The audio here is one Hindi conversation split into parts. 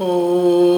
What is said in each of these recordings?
Oh.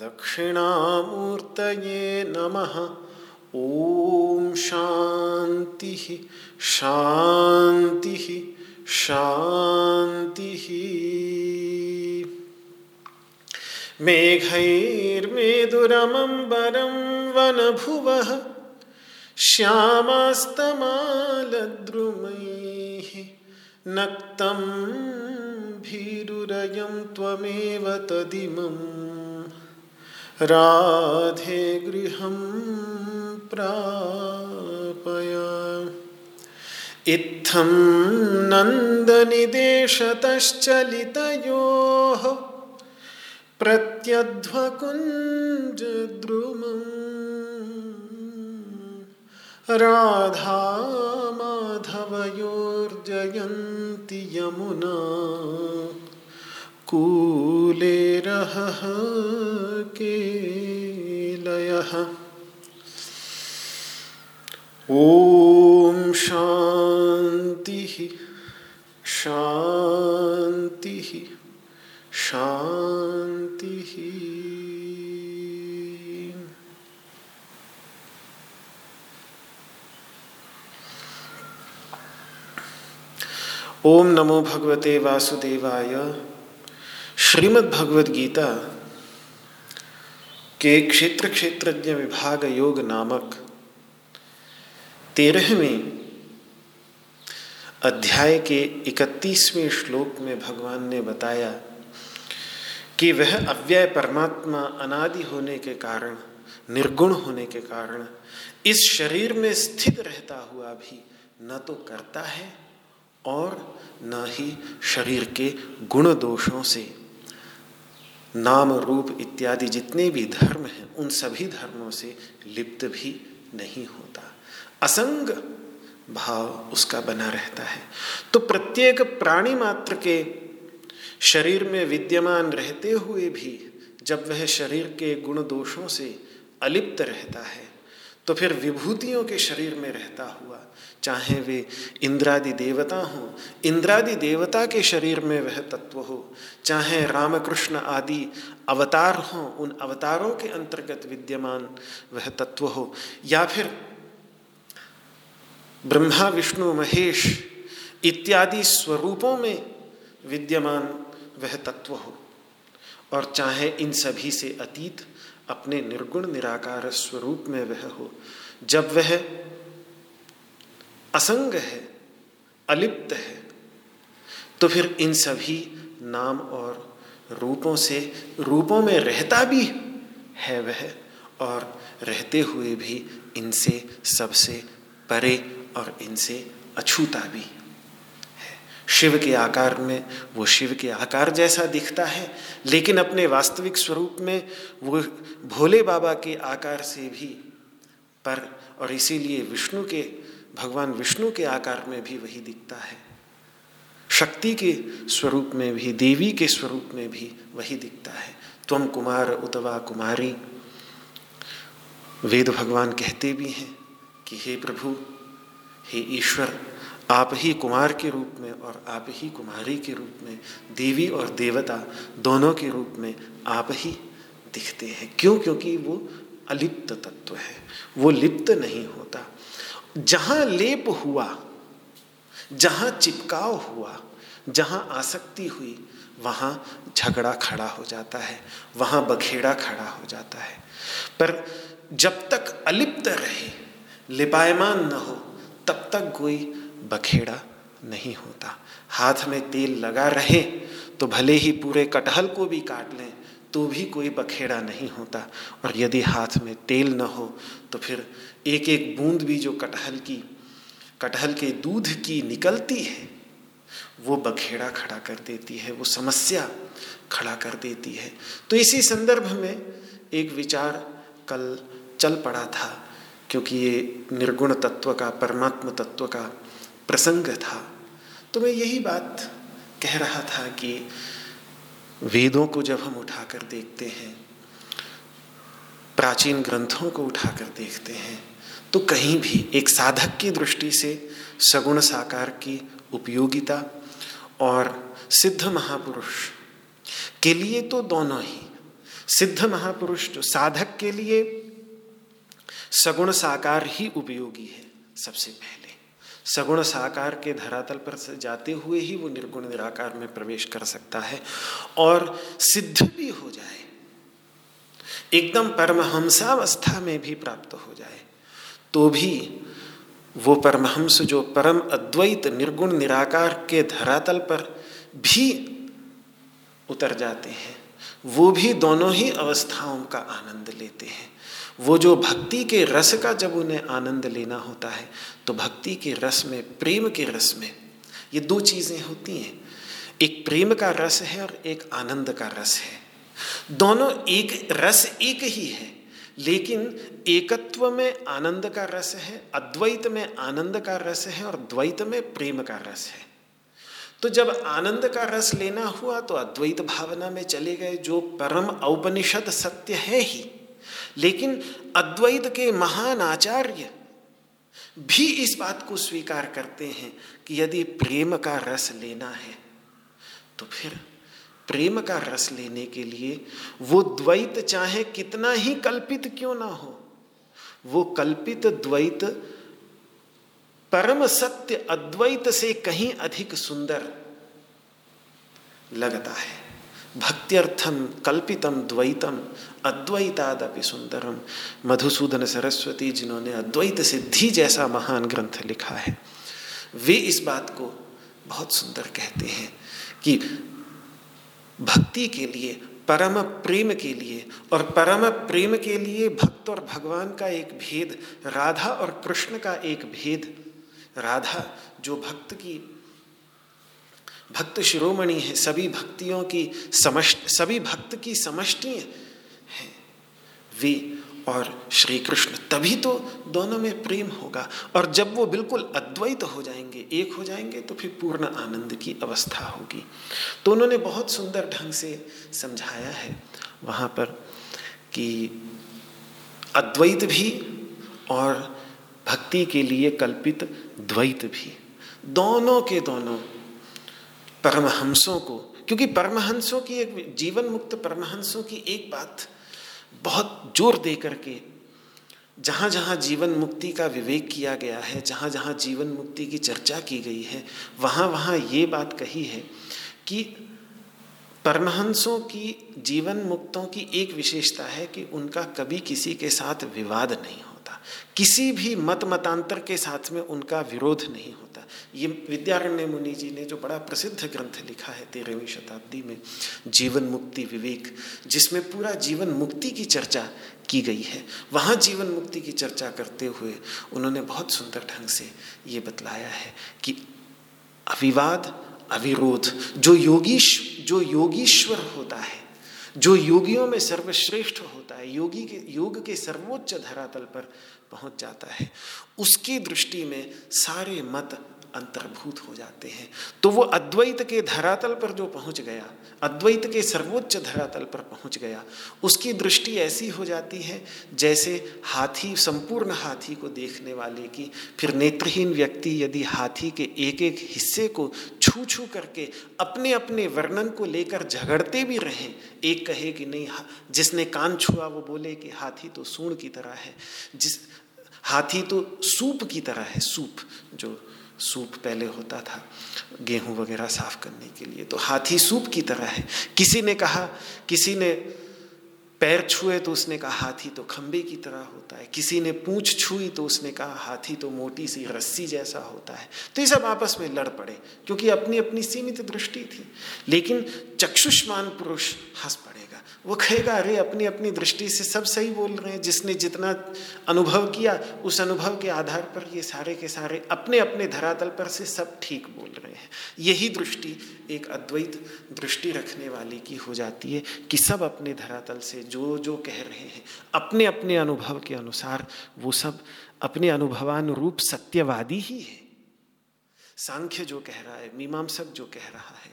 दक्षिणामूर्तये नमः। ॐ शान्तिः शान्तिः शान्तिः। मेघैर्मेदुरमम्बरं वनभुवः श्यामास्तमालद्रुमैः नक्तं भीरुरयं त्वमेव तदिमं राधे गृहं प्रापय। इत्थं नन्दनिदेशतश्चलितयोः प्रत्यध्वकुञ्जद्रुमम् राधामाधवयोर्जयन्ति यमुना। कूले रहः केलयः ॐ शान्तिः शान्तिः शान्तिः। ओम नमो भगवते वासुदेवाय। श्रीमद् भगवद गीता के क्षेत्र क्षेत्रज्ञ विभाग योग नामक तेरहवें अध्याय के इकतीसवें श्लोक में भगवान ने बताया कि वह अव्यय परमात्मा अनादि होने के कारण, निर्गुण होने के कारण, इस शरीर में स्थित रहता हुआ भी न तो करता है और न ही शरीर के गुण दोषों से। नाम, रूप इत्यादि जितने भी धर्म हैं, उन सभी धर्मों से लिप्त भी नहीं होता। असंग भाव उसका बना रहता है। तो प्रत्येक प्राणी मात्र के शरीर में विद्यमान रहते हुए भी जब वह शरीर के गुण दोषों से अलिप्त रहता है तो फिर विभूतियों के शरीर में रहता हुआ चाहे वे इंद्रादि देवता हों, इंद्रादि देवता के शरीर में वह तत्व हो, चाहे रामकृष्ण आदि अवतार हों, उन अवतारों के अंतर्गत विद्यमान वह तत्व हो। या फिर ब्रह्मा, विष्णु, महेश इत्यादि स्वरूपों में विद्यमान वह तत्व हो। और चाहे इन सभी से अतीत अपने निर्गुण निराकार स्वरूप में वह हो, जब वह असंग है, अलिप्त है। तो फिर इन सभी नाम और रूपों से, रूपों में रहता भी है वह और रहते हुए भी इनसे सबसे परे और इनसे अछूता भी है। शिव के आकार में वो शिव के आकार जैसा दिखता है, लेकिन अपने वास्तविक स्वरूप में वो भोले बाबा के आकार से भी पर और इसीलिए विष्णु के भगवान विष्णु के आकार में भी वही दिखता है। शक्ति के स्वरूप में भी, देवी के स्वरूप में भी वही दिखता है। तुम कुमार उतवा कुमारी। वेद भगवान कहते भी हैं कि हे प्रभु, हे ईश्वर, आप ही कुमार के रूप में और आप ही कुमारी के रूप में, देवी और देवता दोनों के रूप में आप ही दिखते हैं। क्यों? क्योंकि वो अलिप्त तत्व है। वो लिप्त नहीं होता। जहाँ लेप हुआ, जहाँ चिपकाव हुआ, जहाँ आसक्ति हुई, वहाँ झगड़ा खड़ा हो जाता है, वहाँ बखेड़ा खड़ा हो जाता है। पर जब तक अलिप्त रहे, लिपायमान न हो, तब तक कोई बखेड़ा नहीं होता। हाथ में तेल लगा रहे तो भले ही पूरे कटहल को भी काट लें तो भी कोई बखेड़ा नहीं होता। और यदि हाथ में तेल न हो तो फिर एक एक बूंद भी जो कटहल की, कटहल के दूध की निकलती है, वो बखेड़ा खड़ा कर देती है, वो समस्या खड़ा कर देती है। तो इसी संदर्भ में एक विचार कल चल पड़ा था, क्योंकि ये निर्गुण तत्व का, परमात्म तत्व का प्रसंग था। तो मैं यही बात कह रहा था कि वेदों को जब हम उठाकर देखते हैं, प्राचीन ग्रंथों को उठाकर देखते हैं तो कहीं भी एक साधक की दृष्टि से सगुण साकार की उपयोगिता और सिद्ध महापुरुष के लिए तो दोनों ही। सिद्ध महापुरुष जो साधक के लिए सगुण साकार ही उपयोगी है सबसे पहले। सगुण साकार के धरातल पर से जाते हुए ही वो निर्गुण निराकार में प्रवेश कर सकता है और सिद्ध भी हो जाए। एकदम परमहंसावस्था में भी प्राप्त हो जाए। तो भी वो परमहंस जो परम अद्वैत, निर्गुण, निराकार के धरातल पर भी उतर जाते हैं। वो भी दोनों ही अवस्थाओं का आनंद लेते हैं। वो जो भक्ति के रस का जब उन्हें आनंद लेना होता है तो भक्ति के रस में, प्रेम के रस में ये दो चीज़ें होती हैं। एक प्रेम का रस है और एक आनंद का रस है। दोनों एक, रस एक ही है। लेकिन एकत्व में आनंद का रस है, अद्वैत में आनंद का रस है और द्वैत में प्रेम का रस है। तो जब आनंद का रस लेना हुआ तो अद्वैत भावना में चले गए, जो परम औपनिषद सत्य है ही। लेकिन अद्वैत के महान आचार्य भी इस बात को स्वीकार करते हैं कि यदि प्रेम का रस लेना है तो फिर प्रेम का रस लेने के लिए वो द्वैत चाहे कितना ही कल्पित क्यों ना हो, वो कल्पित द्वैत परम सत्य अद्वैत से कहीं अधिक सुंदर लगता है। भक्त्यर्थम कल्पितम द्वैतम अद्वैतादपि सुंदरम मधुसूदन सरस्वती जिन्होंने अद्वैत सिद्धि जैसा महान ग्रंथ लिखा है, वे इस बात को बहुत सुंदर कहते हैं कि भक्ति के लिए, परम प्रेम के लिए, और परम प्रेम के लिए भक्त और भगवान का एक भेद, राधा और कृष्ण का एक भेद। राधा, जो भक्त की, भक्त शिरोमणि है, सभी भक्तियों की समष्ट, सभी भक्त की समष्टि है। वे और श्री कृष्ण, तभी तो दोनों में प्रेम होगा। और जब वो बिल्कुल अद्वैत तो हो जाएँगे, एक हो जाएँगे तो फिर पूर्ण आनंद की अवस्था होगी। तो उन्होंने बहुत सुंदर ढंग से समझाया है वहाँ पर कि अद्वैत भी और भक्ति के लिए कल्पित द्वैत भी, दोनों के दोनों परमहंसों को, क्योंकि परमहंसों की एक जीवन मुक्त परमहंसों की एक बात बहुत ज़ोर दे करके जहाँ जहाँ जीवन मुक्ति का विवेक किया गया है, जहाँ जहाँ जीवन मुक्ति की चर्चा की गई है, वहाँ वहाँ ये बात कही है कि परमहंसों की जीवन मुक्तों की एक विशेषता है कि उनका कभी किसी के साथ विवाद नहीं होता। किसी भी मत मतांतर के साथ में उनका विरोध नहीं होता। ये विद्यारण्य मुनि जी ने जो बड़ा प्रसिद्ध ग्रंथ लिखा है तेरहवीं शताब्दी में, जीवन मुक्ति विवेक, जिसमें पूरा जीवन मुक्ति की चर्चा की गई है। वहाँ जीवन मुक्ति की चर्चा करते हुए उन्होंने बहुत सुंदर ढंग से ये बतलाया है कि अविवाद, अविरोध, जो योगीश, जो योगीश्वर होता है, जो योगियों में सर्वश्रेष्ठ होता है, योगी के, योग के सर्वोच्च धरातल पर पहुँच जाता है, उसकी दृष्टि में सारे मत अंतर्भूत हो जाते हैं। तो वो अद्वैत के धरातल पर जो पहुँच गया, अद्वैत के सर्वोच्च धरातल पर पहुँच गया, उसकी दृष्टि ऐसी हो जाती है जैसे हाथी, संपूर्ण हाथी को देखने वाले की। फिर नेत्रहीन व्यक्ति यदि हाथी के एक एक हिस्से को छू छू करके अपने अपने वर्णन को लेकर झगड़ते भी रहें, एक कहे कि नहीं जिसने कान छुआ वो बोले कि हाथी तो सूण की तरह है, जिस, हाथी तो सूप की तरह है, सूप, जो सूप पहले होता था गेहूँ वगैरह साफ़ करने के लिए। तो हाथी सूप की तरह है। किसी ने कहा, किसी ने पैर छुए तो उसने कहा, हाथी तो खंबे की तरह होता है। किसी ने पूछ छुई तो उसने कहा, हाथी तो मोटी सी रस्सी जैसा होता है। तो ये सब आपस में लड़ पड़े, क्योंकि अपनी अपनी सीमित दृष्टि थी। लेकिन चक्षुष्मान पुरुष हंस पड़े। वो कहेगा, अरे अपनी अपनी दृष्टि से सब सही बोल रहे हैं। जिसने जितना अनुभव किया, उस अनुभव के आधार पर ये सारे के सारे अपने अपने धरातल पर से सब ठीक बोल रहे हैं। यही दृष्टि, एक अद्वैत दृष्टि रखने वाले की हो जाती है कि सब अपने धरातल से जो जो कह रहे हैं अपने अपने अनुभव के अनुसार वो सब अपने अनुभवानुरूप सत्यवादी ही है। सांख्य जो कह रहा है, मीमांसक जो कह रहा है,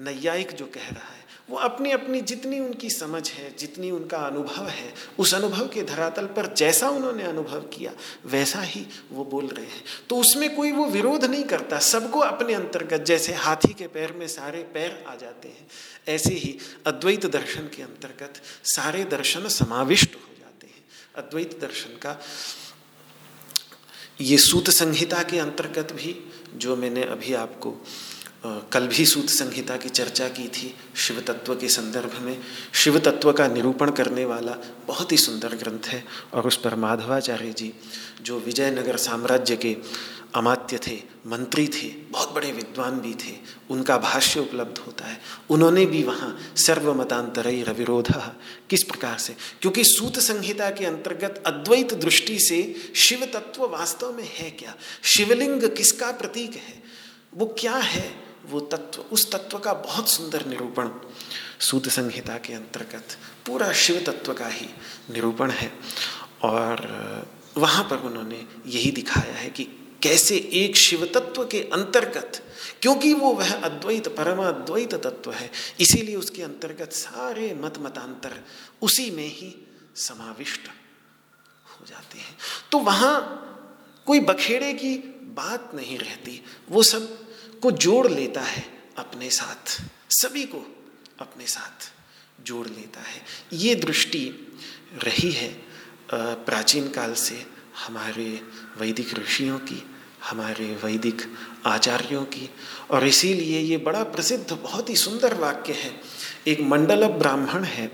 नैयायिक जो कह रहा है वो अपनी अपनी जितनी उनकी समझ है, जितनी उनका अनुभव है, उस अनुभव के धरातल पर जैसा उन्होंने अनुभव किया, वैसा ही वो बोल रहे हैं। तो उसमें कोई वो विरोध नहीं करता, सबको अपने अंतर्गत जैसे हाथी के पैर में सारे पैर आ जाते हैं, ऐसे ही अद्वैत दर्शन के अंतर्गत सारे दर्शन समाविष्ट हो जाते हैं। अद्वैत दर्शन का ये सूत संहिता के अंतर्गत भी, जो मैंने अभी आपको कल भी सूत संहिता की चर्चा की थी शिव तत्व के संदर्भ में। शिव तत्व का निरूपण करने वाला बहुत ही सुंदर ग्रंथ है और उस पर माधवाचार्य जी, जो विजयनगर साम्राज्य के अमात्य थे, मंत्री थे, बहुत बड़े विद्वान भी थे, उनका भाष्य उपलब्ध होता है। उन्होंने भी वहाँ सर्वमतांतर रविरोध किस प्रकार से, क्योंकि सूत संहिता के अंतर्गत अद्वैत दृष्टि से शिव तत्व वास्तव में है क्या? शिवलिंग किसका प्रतीक है? वो क्या है? वो तत्व, उस तत्व का बहुत सुंदर निरूपण सूत संहिता के अंतर्गत, पूरा शिव तत्व का ही निरूपण है। और वहाँ पर उन्होंने यही दिखाया है कि कैसे एक शिव तत्व के अंतर्गत, क्योंकि वो वह अद्वैत, परमाद्वैत तत्व है, इसीलिए उसके अंतर्गत सारे मत मतांतर उसी में ही समाविष्ट हो जाते हैं। तो वहाँ कोई बखेड़े की बात नहीं रहती, वो सब को जोड़ लेता है अपने साथ। सभी को अपने साथ जोड़ लेता है। ये दृष्टि रही है प्राचीन काल से हमारे वैदिक ऋषियों की, हमारे वैदिक आचार्यों की। और इसीलिए ये बड़ा प्रसिद्ध, बहुत ही सुंदर वाक्य है। एक मंडल ब्राह्मण है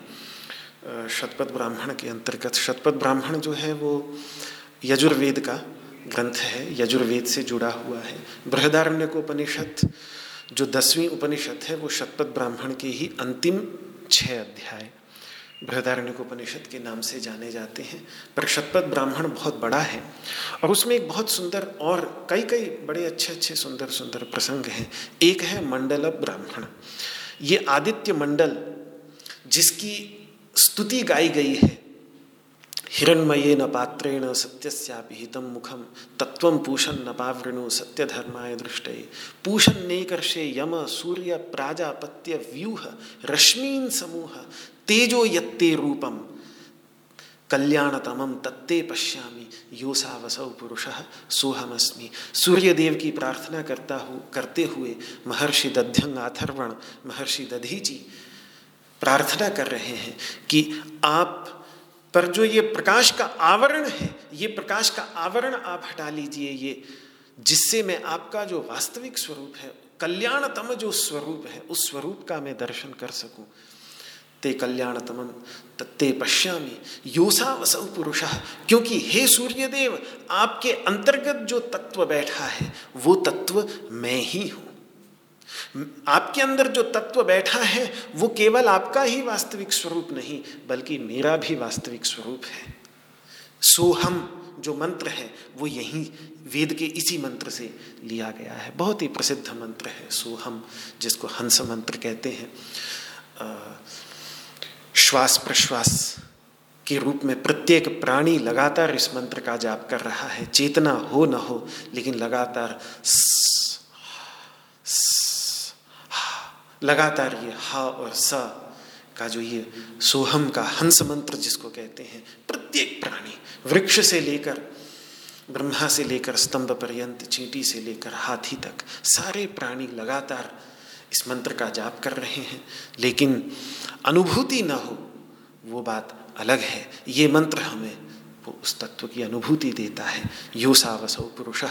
शतपथ ब्राह्मण के अंतर्गत। शतपथ ब्राह्मण जो है वो यजुर्वेद का ग्रंथ है, यजुर्वेद से जुड़ा हुआ है। बृहदारण्य को उपनिषद, जो दसवीं उपनिषद है, वो शतपथ ब्राह्मण के ही अंतिम छह अध्याय बृहदारण्य उपनिषद के नाम से जाने जाते हैं। पर शतपथ ब्राह्मण बहुत बड़ा है और उसमें एक बहुत सुंदर और कई कई बड़े अच्छे अच्छे सुंदर सुंदर प्रसंग हैं। एक है मंडल ब्राह्मण। ये आदित्य मंडल जिसकी स्तुति गाई गई है हिरण्मयेन पात्रेण सत्यस्यापिहितं मुखम तत्व पूषण न पावृणु सत्यधर्माय दृष्टे। पूषन्नेकर्षे यम, सूर्य, प्राजापत्य, व्यूह, रश्मीन समूह, तेजो यत्ते रूपम कल्याणतमम तत्ते पश्यामी, योसावसौ पुरुष सोहमस्मि सूर्यदेव की प्रार्थना करता हूँ, करते हुए महर्षि दध्यंग आथर्वण, महर्षि दधीची प्रार्थना कर रहे हैं कि आप पर जो ये प्रकाश का आवरण है, ये प्रकाश का आवरण आप हटा लीजिए ये, जिससे मैं आपका जो वास्तविक स्वरूप है, कल्याणतम जो स्वरूप है, उस स्वरूप का मैं दर्शन कर सकूँ। ते कल्याणतम, तत्ते पश्यामी, योसा वसव पुरुष, क्योंकि हे सूर्यदेव, आपके अंतर्गत जो तत्व बैठा है, वो तत्व मैं ही हूँ। आपके अंदर जो तत्व बैठा है, वो केवल आपका ही वास्तविक स्वरूप नहीं, बल्कि मेरा भी वास्तविक स्वरूप है। सोहम जो मंत्र है, वो यही वेद के इसी मंत्र से लिया गया है। बहुत ही प्रसिद्ध मंत्र है सोहम, जिसको हंस मंत्र कहते हैं। श्वास प्रश्वास के रूप में प्रत्येक प्राणी लगातार इस मंत्र का जाप कर रहा है। चेतना हो न हो, लेकिन लगातार लगातार ये हा और स का जो ये सोहम का हंस मंत्र जिसको कहते हैं, प्रत्येक प्राणी वृक्ष से लेकर, ब्रह्मा से लेकर स्तंभ पर्यंत, चींटी से लेकर हाथी तक, सारे प्राणी लगातार इस मंत्र का जाप कर रहे हैं। लेकिन अनुभूति न हो, वो बात अलग है। ये मंत्र हमें वो उस तत्व की अनुभूति देता है। यो सावसौ पुरुष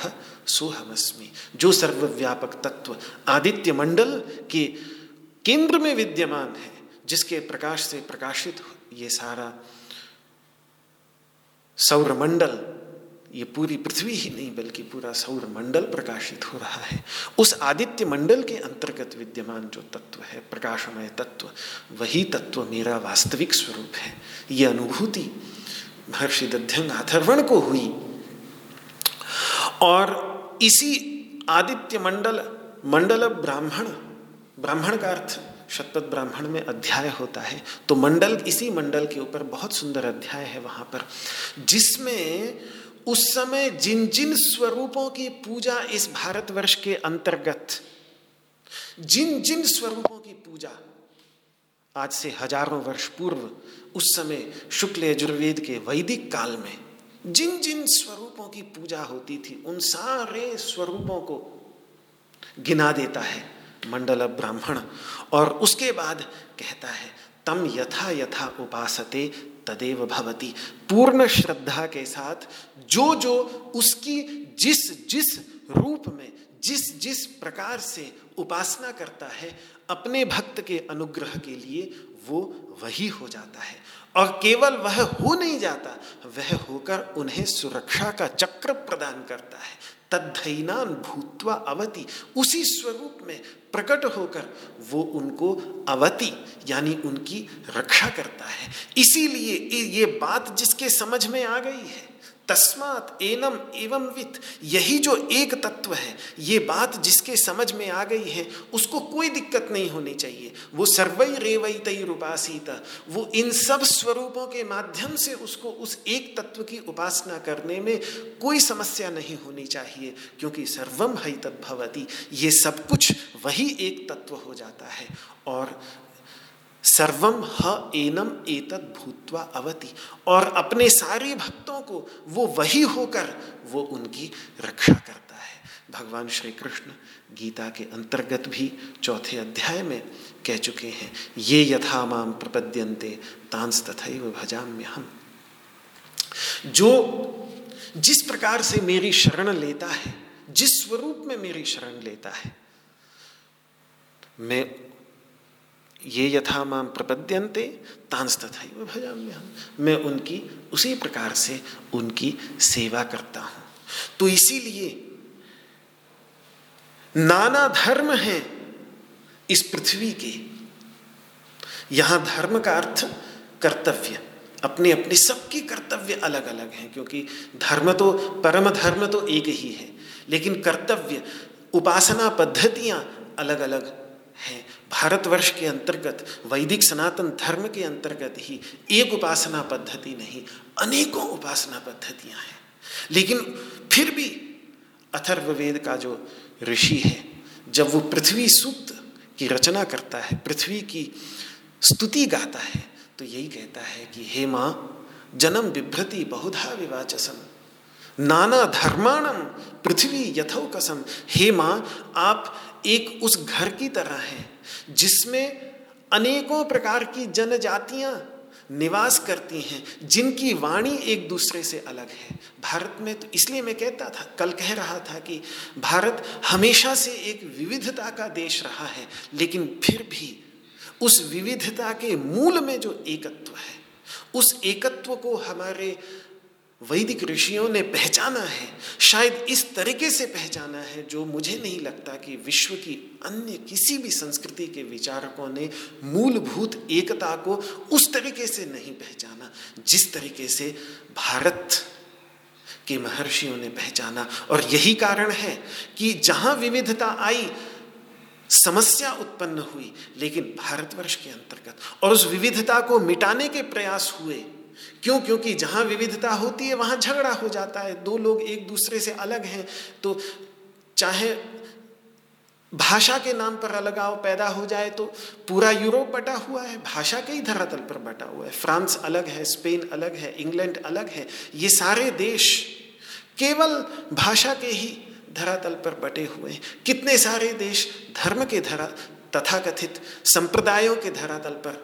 सोहमस्मी। जो सर्वव्यापक तत्व, आदित्य मंडल के केंद्र में विद्यमान है, जिसके प्रकाश से प्रकाशित ये सारा सौरमंडल, ये पूरी पृथ्वी ही नहीं, बल्कि पूरा सौर मंडल प्रकाशित हो रहा है। उस आदित्य मंडल के अंतर्गत विद्यमान जो तत्व है, प्रकाशमय तत्व, वही तत्व मेरा वास्तविक स्वरूप है। ये अनुभूति महर्षि दध्यंग अथर्वण को हुई। और इसी आदित्य मंडल मंडल ब्राह्मण ब्राह्मण का अर्थ शतपथ ब्राह्मण में अध्याय होता है। तो मंडल, इसी मंडल के ऊपर बहुत सुंदर अध्याय है वहाँ पर, जिसमें उस समय जिन जिन स्वरूपों की पूजा इस भारतवर्ष के अंतर्गत जिन जिन स्वरूपों की पूजा आज से हज़ारों वर्ष पूर्व उस समय शुक्ल यजुर्वेद के वैदिक काल में जिन जिन स्वरूपों की पूजा होती थी, उन सारे स्वरूपों को गिना देता है। मंडल ब्राह्मण। और उसके बाद कहता है, तम यथा यथा उपासते तदेव भवती। पूर्ण श्रद्धा के साथ जो जो उसकी जिस जिस रूप में, जिस जिस प्रकार से उपासना करता है, अपने भक्त के अनुग्रह के लिए वो वही हो जाता है। और केवल वह हो नहीं जाता, वह होकर उन्हें सुरक्षा का चक्र प्रदान करता है। तद्धनान भूतवा अवति। उसी स्वरूप में प्रकट होकर वो उनको अवति, यानी उनकी रक्षा करता है। इसीलिए ये बात जिसके समझ में आ गई है तस्मात एनम एवं वित। यही जो एक तत्व है, ये बात जिसके समझ में आ गई है, उसको कोई दिक्कत नहीं होनी चाहिए। वो सर्वई रेवई तई रूपासीत वो इन सब स्वरूपों के माध्यम से उसको उस एक तत्व की उपासना करने में कोई समस्या नहीं होनी चाहिए, क्योंकि सर्वम हई तद्भवती ये सब कुछ वही एक तत्व हो जाता है। और सर्वम ह एनम एतद भूतवा अवति। और अपने सारे भक्तों को वो वही होकर वो उनकी रक्षा करता है। भगवान श्री कृष्ण गीता के अंतर्गत भी चौथे अध्याय में कह चुके हैं, ये यथा माम प्रपद्यंते तांस तथा भजाम्य हम जो जिस प्रकार से मेरी शरण लेता है, जिस स्वरूप में मेरी शरण लेता है, मैं ये यथा माम प्रपद्यंते तांस तथा भजाम्य हम मैं उनकी उसी प्रकार से उनकी सेवा करता हूँ। तो इसीलिए नाना धर्म हैं इस पृथ्वी के। यहाँ धर्म का अर्थ कर्तव्य। अपने अपने सबके कर्तव्य अलग अलग हैं, क्योंकि धर्म तो परम धर्म तो एक ही है। लेकिन कर्तव्य, उपासना पद्धतियाँ अलग अलग हैं। भारतवर्ष के अंतर्गत, वैदिक सनातन धर्म के अंतर्गत ही एक उपासना पद्धति नहीं, अनेकों उपासना पद्धतियाँ हैं। लेकिन फिर भी अथर्ववेद का जो ऋषि है, जब वो पृथ्वी सूक्त की रचना करता है, पृथ्वी की स्तुति गाता है तो यही कहता है कि, हे माँ, जन्म बिभ्रति बहुधा विवाचसम नाना धर्माणम पृथ्वी यथोकसम हे माँ, आप एक उस घर की तरह हैं जिसमें अनेकों प्रकार की जनजातियाँ निवास करती हैं, जिनकी वाणी एक दूसरे से अलग है। भारत में तो इसलिए मैं कहता था, कल कह रहा था कि भारत हमेशा से एक विविधता का देश रहा है, लेकिन फिर भी उस विविधता के मूल में जो एकत्व है, उस एकत्व को हमारे वैदिक ऋषियों ने पहचाना है, शायद इस तरीके से पहचाना है जो मुझे नहीं लगता कि विश्व की अन्य किसी भी संस्कृति के विचारकों ने मूलभूत एकता को उस तरीके से नहीं पहचाना, जिस तरीके से भारत के महर्षियों ने पहचाना। और यही कारण है कि जहाँ विविधता आई, समस्या उत्पन्न हुई, लेकिन भारतवर्ष के अंतर्गत और उस विविधता को मिटाने के प्रयास हुए क्यों? क्योंकि जहाँ विविधता होती है, वहाँ झगड़ा हो जाता है। दो लोग एक दूसरे से अलग हैं तो चाहे भाषा के नाम पर अलगाव पैदा हो जाए तो पूरा यूरोप बटा हुआ है, भाषा के ही धरातल पर बटा हुआ है। फ्रांस अलग है, स्पेन अलग है, इंग्लैंड अलग है। ये सारे देश केवल भाषा के ही धरातल पर बटे हुए हैं। कितने सारे देश धर्म के धरा, तथाकथित संप्रदायों के धरातल पर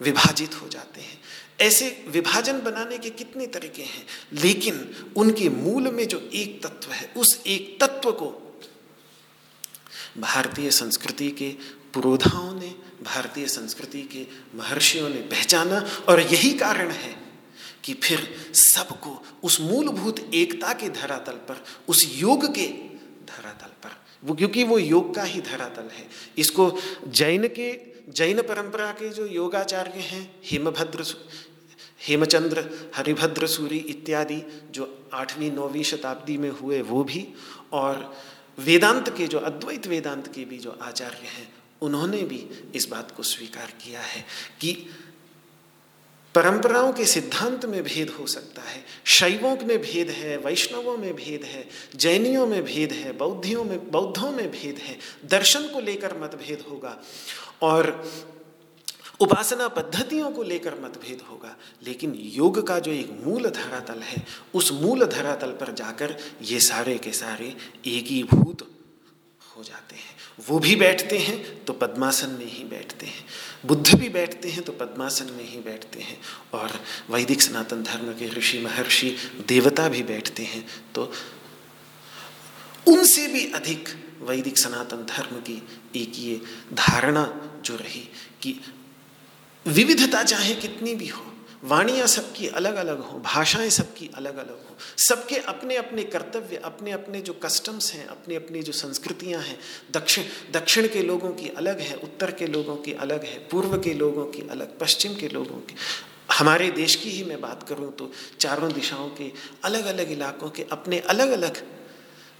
विभाजित हो जाते हैं। ऐसे विभाजन बनाने के कितने तरीके हैं, लेकिन उनके मूल में जो एक तत्व है, उस एक तत्व को भारतीय संस्कृति के पुरोधाओं ने, भारतीय संस्कृति के महर्षियों ने पहचाना, और यही कारण है कि फिर सबको उस मूलभूत एकता के धरातल पर, उस योग के धरातल पर, वो क्योंकि वो योग का ही धरातल है। इसको जैन के जैन परंपरा के जो योगाचार्य हैं, हेमभद्र हेमचंद्र, हरिभद्र सूरी इत्यादि, जो आठवीं, नौवीं शताब्दी में हुए, वो भी, और वेदांत के जो, अद्वैत वेदांत के भी जो आचार्य हैं, उन्होंने भी इस बात को स्वीकार किया है कि परंपराओं के सिद्धांत में भेद हो सकता है, शैवों में भेद है, वैष्णवों में भेद है, जैनियों में भेद है, बौद्धियों में, बौद्धों में भेद है, दर्शन को लेकर मतभेद होगा। और उपासना पद्धतियों को लेकर मतभेद होगा, लेकिन योग का जो एक मूल धरातल है, उस मूल धरातल पर जाकर ये सारे के सारे एकीभूत हो जाते हैं। वो भी बैठते हैं तो पद्मासन में ही बैठते हैं। बुद्ध भी बैठते हैं तो पद्मासन में ही बैठते हैं। और वैदिक सनातन धर्म के ऋषि महर्षि देवता भी बैठते हैं तो उनसे भी अधिक वैदिक सनातन धर्म की एक ये धारणा जो रही कि विविधता चाहे कितनी भी हो, वाणियाँ सबकी अलग अलग हो, भाषाएँ सबकी अलग अलग हो, सबके अपने अपने कर्तव्य अपने अपने जो कस्टम्स हैं अपनी अपनी जो संस्कृतियाँ हैं, दक्षिण दक्षिण के लोगों की अलग है, उत्तर के लोगों की अलग है, पूर्व के लोगों की अलग, पश्चिम के लोगों की। हमारे देश की ही मैं बात करूँ तो चारों दिशाओं के अलग अलग इलाकों के अपने अलग अलग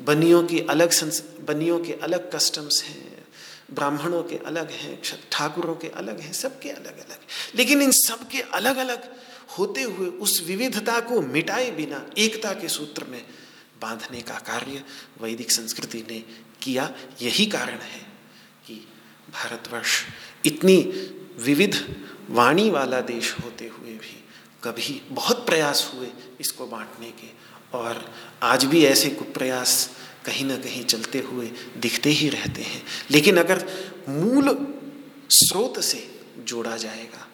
बनियों की अलग बनियों के अलग कस्टम्स हैं ब्राह्मणों के अलग हैं ठाकुरों के अलग हैं, सबके अलग अलग। लेकिन इन सबके अलग अलग होते हुए उस विविधता को मिटाए बिना एकता के सूत्र में बांधने का कार्य वैदिक संस्कृति ने किया। यही कारण है कि भारतवर्ष इतनी विविध वाणी वाला देश होते हुए भी कभी बहुत प्रयास हुए इसको बांटने के। और आज भी ऐसे कुप्रयास कहीं ना कहीं चलते हुए दिखते ही रहते हैं। लेकिन अगर मूल स्रोत से जोड़ा जाएगा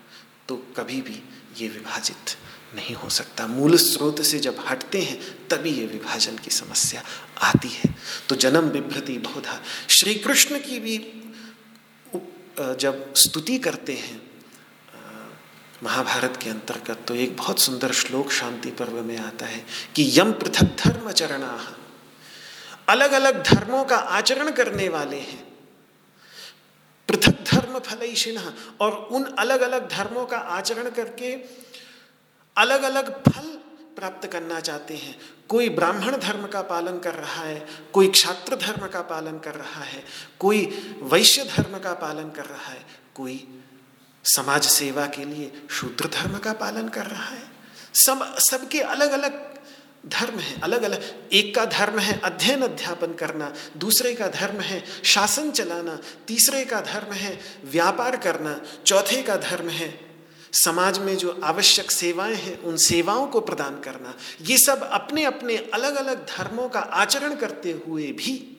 तो कभी भी ये विभाजित नहीं हो सकता। मूल स्रोत से जब हटते हैं, तभी ये विभाजन की समस्या आती है। तो जन्म विभ्रति बहुधा श्री कृष्ण की भी जब स्तुति करते हैं महाभारत के अंतर्गत तो एक बहुत सुंदर श्लोक शांति पर्व में आता है कि यम पृथक धर्म चरणा। अलग अलग धर्मों का आचरण करने वाले हैं। पृथक धर्म फलैशिन और उन अलग अलग धर्मों का आचरण करके अलग अलग फल प्राप्त करना चाहते हैं। कोई ब्राह्मण धर्म का पालन कर रहा है, कोई क्षात्र धर्म का पालन कर रहा है, कोई वैश्य धर्म का पालन कर रहा है, कोई समाज सेवा के लिए शूद्र धर्म का पालन कर रहा है। सब, सबके अलग अलग धर्म है अलग अलग एक का धर्म है अध्ययन, अध्यापन करना, दूसरे का धर्म है शासन चलाना, तीसरे का धर्म है व्यापार करना, चौथे का धर्म है समाज में जो आवश्यक सेवाएँ हैं, उन सेवाओं को प्रदान करना। ये सब अपने अपने अलग अलग धर्मों का आचरण करते हुए भी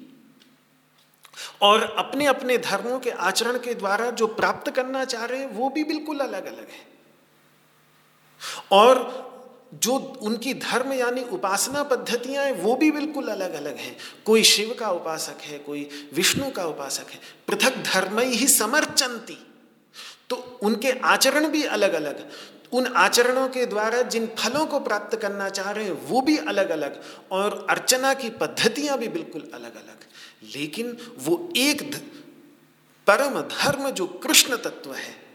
और अपने अपने धर्मों के आचरण के द्वारा जो प्राप्त करना चाह रहे हैं, वो भी बिल्कुल अलग अलग है। और जो उनकी धर्म यानी उपासना पद्धतियाँ हैं, वो भी बिल्कुल अलग अलग हैं। कोई शिव का उपासक है, कोई विष्णु का उपासक है। पृथक धर्म ही समर्चंती। तो उनके आचरण भी अलग अलग उन आचरणों के द्वारा जिन फलों को प्राप्त करना चाह रहे हैं, वो भी अलग अलग और अर्चना की पद्धतियाँ भी बिल्कुल अलग अलग लेकिन वो एक परम धर्म जो कृष्ण तत्व है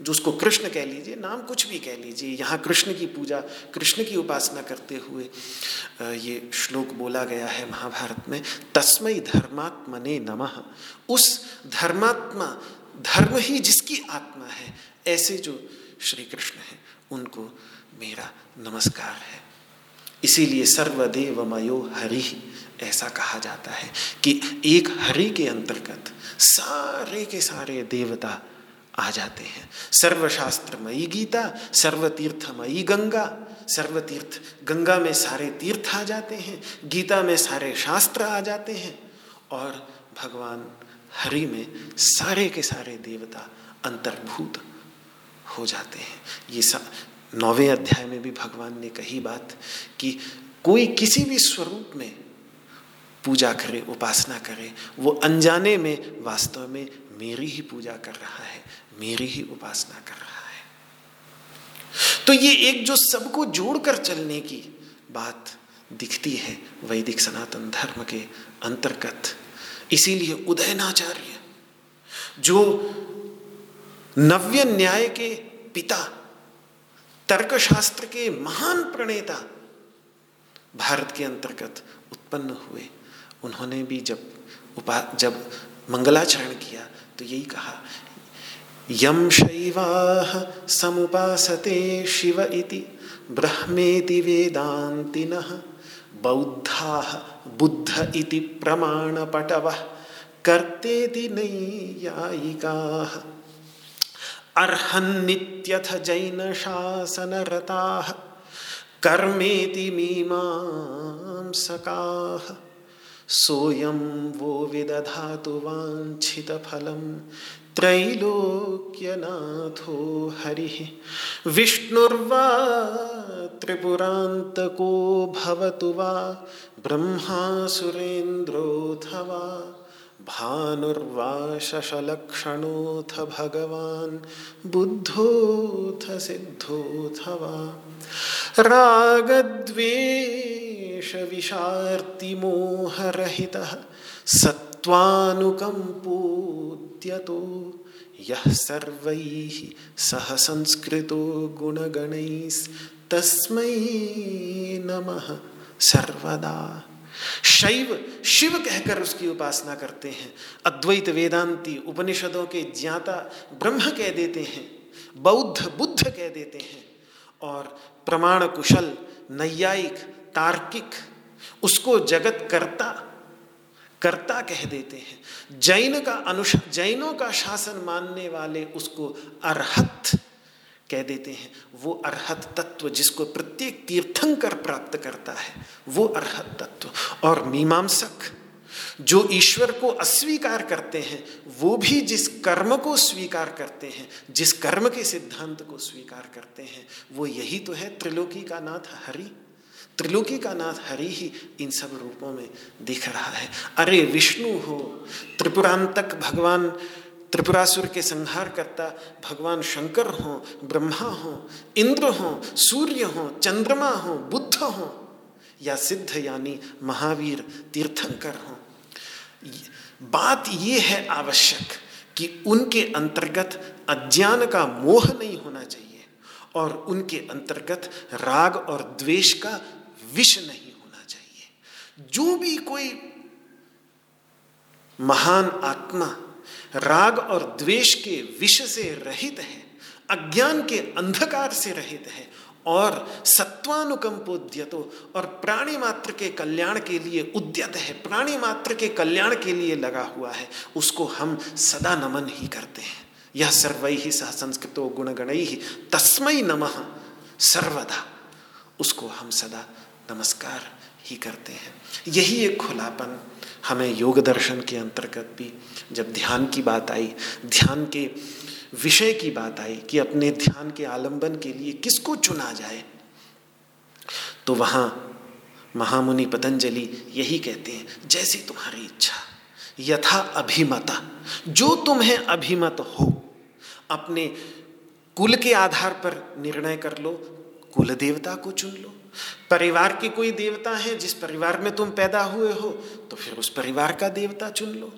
जो उसको कृष्ण कह लीजिए, नाम कुछ भी कह लीजिए, यहाँ कृष्ण की पूजा, कृष्ण की उपासना करते हुए ये श्लोक बोला गया है महाभारत में तस्मय धर्मात्मने नमः। उस धर्मात्मा, धर्म ही जिसकी आत्मा है, ऐसे जो श्री कृष्ण है, उनको मेरा नमस्कार है। इसीलिए सर्वदेव मयो हरि, ऐसा कहा जाता है कि एक हरि के अंतर्गत सारे के सारे देवता आ जाते हैं। सर्वशास्त्रमयी गीता, सर्वतीर्थमयी गंगा, सर्वतीर्थ गंगा में सारे तीर्थ आ जाते हैं, गीता में सारे शास्त्र आ जाते हैं और भगवान हरि में सारे के सारे देवता अंतर्भूत हो जाते हैं। ये नौवें अध्याय में भी भगवान ने कही बात कि कोई किसी भी स्वरूप में पूजा करे, उपासना करे, वो अनजाने में वास्तव में मेरी ही पूजा कर रहा है। मेरी ही उपासना कर रहा है। तो ये एक जो सबको जोड़कर चलने की बात दिखती है, वैदिक सनातन धर्म के अंतर्गत। इसीलिए उदयनाचार्य, जो नव्य न्याय के पिता, तर्कशास्त्र के महान प्रणेता, भारत के अंतर्गत उत्पन्न हुए, उन्होंने भी जब उपा, जब मंगलाचरण किया तो यही कहा यम शैवा समुपासते शिव इति, ब्रह्मेति वेदांतिन बौद्धा बुद्ध इति प्रमाणपटव, कर्तेति नैयायिका। अर्हन्नित्यथ जैन शासनरता कर्मेति मीमांसकाः। सोयम वो विदधातु वाञ्छितफलं त्रैलोक्यनाथो हरिः। विष्णुर्वा त्रिपुरान्तको भवतु वा ब्रह्मासुरेन्द्रोऽथवा भानुर्वा शशलक्षणोऽथ भगवान् बुद्धोऽथ सिद्धोऽथवा रागद्वेषविशार्तिमोहरहितः सत्त्वानुकम्पोद्यतो यः सर्वैः सह संस्कृतो गुणगणैस्तस्मै नमः सर्वदा। शैव, शिव कहकर उसकी उपासना करते हैं। अद्वैत वेदांती उपनिषदों के ज्ञाता ब्रह्म कह देते हैं। बौद्ध, बुद्ध कह देते हैं। और प्रमाण कुशल नैयायिक, तार्किक, उसको जगत करता कर्ता कह देते हैं। जैन का अनुश, जैनों का शासन मानने वाले उसको अरहत कह देते हैं। वो अरहत तत्व जिसको प्रत्येक तीर्थंकर प्राप्त करता है, वो अरहत तत्व। और मीमांसक जो ईश्वर को अस्वीकार करते हैं, वो भी जिस कर्म को स्वीकार करते हैं, जिस कर्म के सिद्धांत को स्वीकार करते हैं, वो यही तो है त्रिलोकी का नाथ हरि। त्रिलोकी का नाथ हरि ही इन सब रूपों में दिख रहा है। अरे विष्णु हो, त्रिपुरांतक भगवान, त्रिपुरासुर के संहार करता भगवान शंकर हो, ब्रह्मा हो, इंद्र हो, सूर्य हो, चंद्रमा हो, बुद्ध हो, या सिद्ध यानी महावीर तीर्थंकर हो। बात ये है आवश्यक कि उनके अंतर्गत अज्ञान का मोह नहीं होना चाहिए और उनके अंतर्गत राग और द्वेष का विष नहीं होना चाहिए। जो भी कोई महान आत्मा राग और द्वेष के विष से रहित है, अज्ञान के अंधकार से रहित है और सत्वानुकंपोद्यतो और प्राणी मात्र के कल्याण के लिए उद्यत है, प्राणी मात्र के कल्याण के लिए लगा हुआ है, उसको हम सदा नमन ही करते हैं। यह सर्वई ही सह संस्कृतो गुणगण ही तस्मय नमः, सर्वदा उसको हम सदा नमस्कार ही करते हैं। यही एक खुलापन हमें योग दर्शन के अंतर्गत भी जब ध्यान की बात आई, ध्यान के विषय की बात आई कि अपने ध्यान के आलंबन के लिए किसको चुना जाए तो वहाँ महामुनि पतंजलि यही कहते हैं, जैसी तुम्हारी इच्छा, यथा अभिमता। जो तुम्हें अभिमत हो, अपने कुल के आधार पर निर्णय कर लो कुल देवता को चुन लो। परिवार की कोई देवता है, जिस परिवार में तुम पैदा हुए हो तो फिर उस परिवार का देवता चुन लो।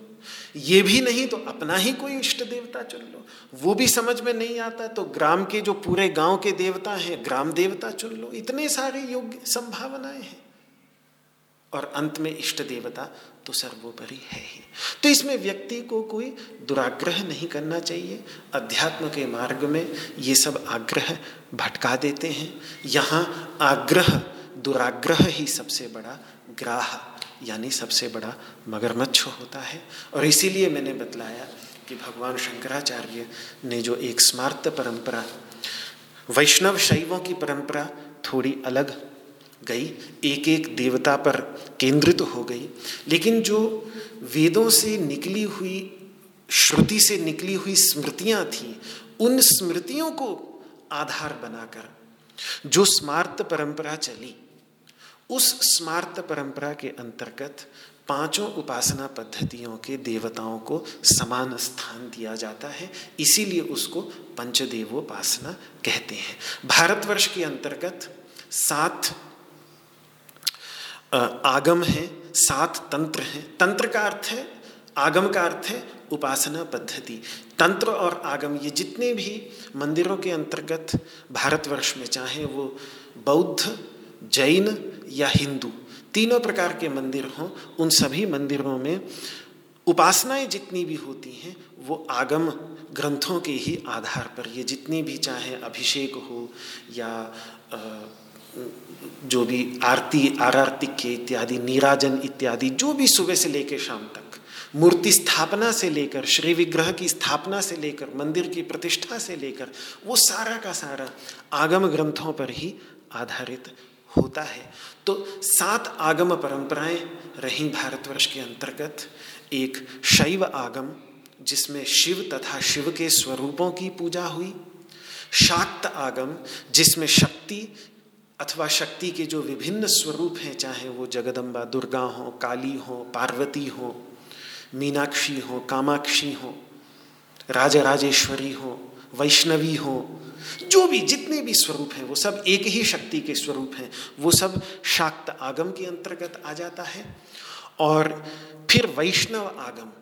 ये भी नहीं तो अपना ही कोई इष्ट देवता चुन लो। वो भी समझ में नहीं आता तो ग्राम के जो पूरे गाँव के देवता हैं, ग्राम देवता चुन लो। इतने सारे योग्य संभावनाएँ हैं। और अंत में इष्ट देवता तो सर्वोपरि है ही। तो इसमें व्यक्ति को कोई दुराग्रह नहीं करना चाहिए। अध्यात्म के मार्ग में ये सब आग्रह भटका देते हैं। यहाँ आग्रह, दुराग्रह ही सबसे बड़ा ग्राह, यानी सबसे बड़ा मगरमच्छ होता है। और इसीलिए मैंने बतलाया कि भगवान शंकराचार्य ने जो एक स्मार्त परंपरा, वैष्णव शैवों की परंपरा थोड़ी अलग गई एक एक देवता पर केंद्रित हो गई। लेकिन जो वेदों से निकली हुई, श्रुति से निकली हुई स्मृतियाँ थी, उन स्मृतियों को आधार बनाकर जो स्मार्त परंपरा चली, उस स्मार्त परंपरा के अंतर्गत पाँचों उपासना पद्धतियों के देवताओं को समान स्थान दिया जाता है, इसीलिए उसको पंचदेवोपासना कहते हैं। भारतवर्ष के अंतर्गत सात आगम है, सात तंत्र हैं। तंत्र का अर्थ है, आगम का अर्थ है उपासना पद्धति। तंत्र और आगम, ये जितने भी मंदिरों के अंतर्गत भारतवर्ष में, चाहे वो बौद्ध, जैन या हिंदू, तीनों प्रकार के मंदिर हों, उन सभी मंदिरों में उपासनाएँ जितनी भी होती हैं, वो आगम ग्रंथों के ही आधार पर, ये जितनी भी चाहे अभिषेक हो या जो भी आरती, आरार्तिक के इत्यादि, नीराजन इत्यादि, जो भी सुबह से लेकर शाम तक, मूर्ति स्थापना से लेकर, श्री विग्रह की स्थापना से लेकर, मंदिर की प्रतिष्ठा से लेकर, वो सारा का सारा आगम ग्रंथों पर ही आधारित होता है। तो सात आगम परंपराएँ रही भारतवर्ष के अंतर्गत। एक शैव आगम, जिसमें शिव तथा शिव के स्वरूपों की पूजा हुई। शाक्त आगम, जिसमें शक्ति अथवा शक्ति के जो विभिन्न स्वरूप हैं, चाहे वो जगदम्बा, दुर्गा हो, काली हो, पार्वती हो, मीनाक्षी हो, कामाक्षी हो, राजराजेश्वरी हो, वैष्णवी हो, जो भी जितने भी स्वरूप हैं, वो सब एक ही शक्ति के स्वरूप हैं, वो सब शाक्त आगम के अंतर्गत आ जाता है। और फिर वैष्णव आगम,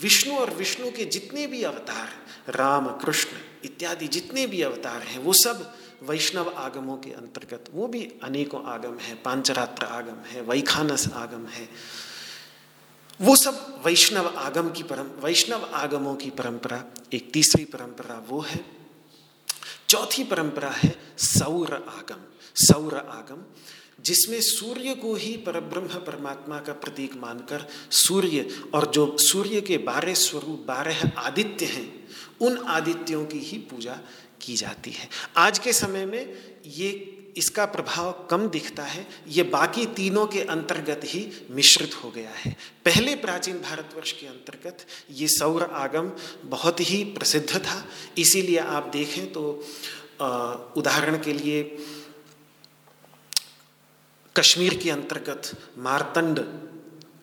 विष्णु और विष्णु के जितने भी अवतार, राम, कृष्ण इत्यादि जितने भी अवतार हैं, वो सब वैष्णव आगमों के अंतर्गत, वो भी अनेकों आगम है, पांचरात्र आगम है, वैखानस आगम है। वो सब वैष्णव आगम की परम, वैष्णव आगमों की परंपरा, एक तीसरी परंपरा वो है। चौथी परंपरा है सौर आगम। सौर आगम, जिसमें सूर्य को ही परब्रह्म परमात्मा का प्रतीक मानकर सूर्य और जो सूर्य के बारह स्वरूप, बारह आदित्य हैं, उन आदित्यों की ही पूजा की जाती है। आज के समय में ये, इसका प्रभाव कम दिखता है, ये बाकी तीनों के अंतर्गत ही मिश्रित हो गया है। पहले प्राचीन भारतवर्ष के अंतर्गत ये सौर आगम बहुत ही प्रसिद्ध था, इसीलिए आप देखें तो उदाहरण के लिए कश्मीर के अंतर्गत मारतंड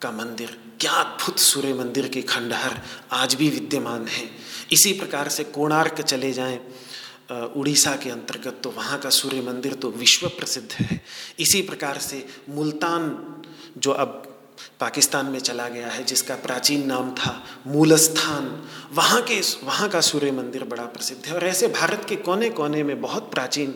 का मंदिर, क्या अद्भुत सूर्य मंदिर के खंडहर आज भी विद्यमान है। इसी प्रकार से कोणार्क चले जाएँ उड़ीसा के अंतर्गत तो वहाँ का सूर्य मंदिर तो विश्व प्रसिद्ध है। इसी प्रकार से मुल्तान जो अब पाकिस्तान में चला गया है, जिसका प्राचीन नाम था मूलस्थान, वहाँ के, वहाँ का सूर्य मंदिर बड़ा प्रसिद्ध है। और ऐसे भारत के कोने कोने में बहुत प्राचीन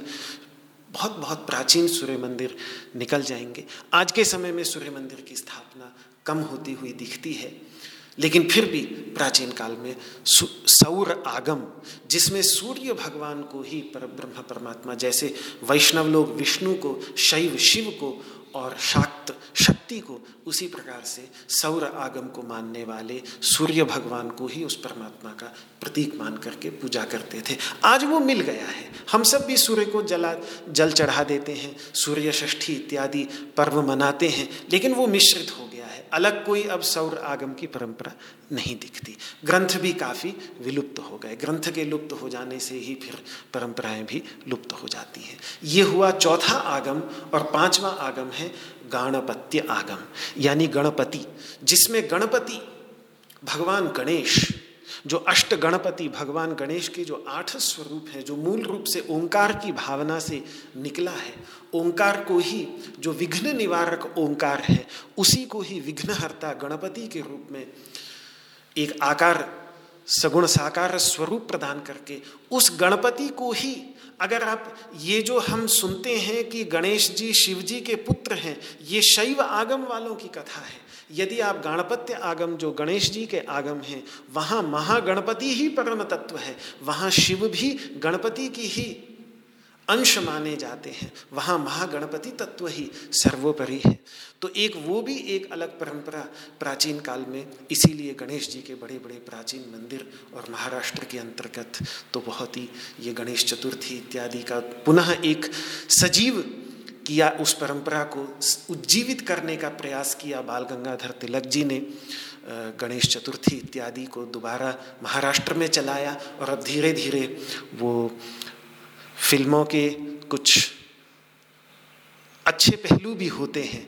बहुत बहुत प्राचीन सूर्य मंदिर निकल जाएँगे। आज के समय में सूर्य मंदिर की स्थापना कम होती हुई दिखती है। लेकिन फिर भी प्राचीन काल में सौर आगम, जिसमें सूर्य भगवान को ही पर ब्रह्म परमात्मा जैसे वैष्णव लोग विष्णु को, शैव शिव को और शाक्त शक्ति को उसी प्रकार से सौर आगम को मानने वाले सूर्य भगवान को ही उस परमात्मा का प्रतीक मान करके पूजा करते थे। आज वो मिल गया है। हम सब भी सूर्य को जला, जल चढ़ा देते हैं सूर्य षष्ठी इत्यादि पर्व मनाते हैं, लेकिन वो मिश्रित हो गया। अलग कोई अब सौर आगम की परंपरा नहीं दिखती। ग्रंथ भी काफ़ी विलुप्त हो गए। ग्रंथ के लुप्त हो जाने से ही फिर परंपराएँ भी लुप्त हो जाती हैं। ये हुआ चौथा आगम और पांचवा आगम है गणपत्य आगम, यानी गणपति, जिसमें गणपति, भगवान गणेश जो अष्ट गणपति भगवान गणेश के जो आठ स्वरूप हैं, जो मूल रूप से ओंकार की भावना से निकला है, ओंकार को ही जो विघ्न निवारक ओंकार है, उसी को ही विघ्नहर्ता गणपति के रूप में एक आकार, सगुण साकार स्वरूप प्रदान करके उस गणपति को ही अगर आप ये जो हम सुनते हैं कि गणेश जी, शिव जी के पुत्र हैं, ये शैव आगम वालों की कथा है यदि आप गणपत्य आगम, जो गणेश जी के आगम हैं, वहाँ महागणपति ही परम तत्व है, वहाँ शिव भी गणपति की ही अंश माने जाते हैं, वहाँ महागणपति तत्व ही सर्वोपरि है। तो एक वो भी एक अलग परंपरा प्राचीन काल में, इसीलिए गणेश जी के बड़े बड़े प्राचीन मंदिर और महाराष्ट्र के अंतर्गत तो बहुत ही ये गणेश चतुर्थी इत्यादि का पुनः एक सजीव किया उस परंपरा को उज्जीवित करने का प्रयास किया बाल गंगाधर तिलक जी ने गणेश चतुर्थी इत्यादि को दोबारा महाराष्ट्र में चलाया और अब धीरे धीरे वो फ़िल्मों के कुछ अच्छे पहलू भी होते हैं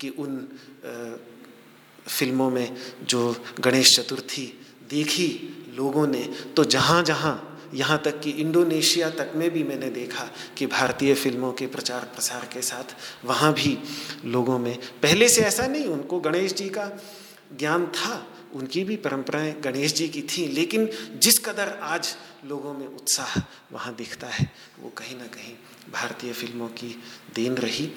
कि उन फ़िल्मों में जो गणेश चतुर्थी देखी लोगों ने तो जहाँ जहाँ यहाँ तक कि इंडोनेशिया तक में भी मैंने देखा कि भारतीय फ़िल्मों के प्रचार प्रसार के साथ वहाँ भी लोगों में, पहले से ऐसा नहीं, उनको गणेश जी का ज्ञान था, उनकी भी परंपराएँ गणेश जी की थी, लेकिन जिस कदर आज लोगों में उत्साह वहाँ दिखता है, वो कहीं ना कहीं भारतीय फ़िल्मों की देन रही,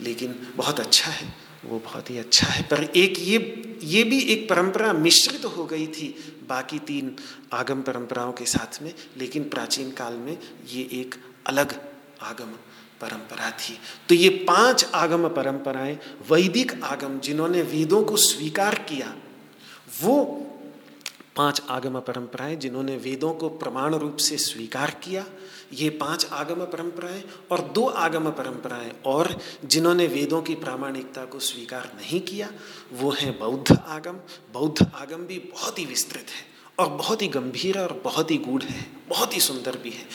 लेकिन बहुत अच्छा है, वो बहुत ही अच्छा है। पर एक ये ये भी एक परंपरा मिश्रित हो गई थी बाकी तीन आगम परंपराओं के साथ में, लेकिन प्राचीन काल में ये एक अलग आगम परंपरा थी। तो ये पाँच आगम परंपराएँ, वैदिक आगम जिन्होंने वेदों को स्वीकार किया, वो पाँच आगम परंपराएँ जिन्होंने वेदों को प्रमाण रूप से स्वीकार किया ये पाँच आगम परंपराएँ और दो आगम परंपराएँ और जिन्होंने वेदों की प्रामाणिकता को स्वीकार नहीं किया, वो हैं बौद्ध आगम। बौद्ध आगम भी बहुत ही विस्तृत है और बहुत ही गंभीर और बहुत ही गूढ़ है, बहुत ही सुंदर भी है।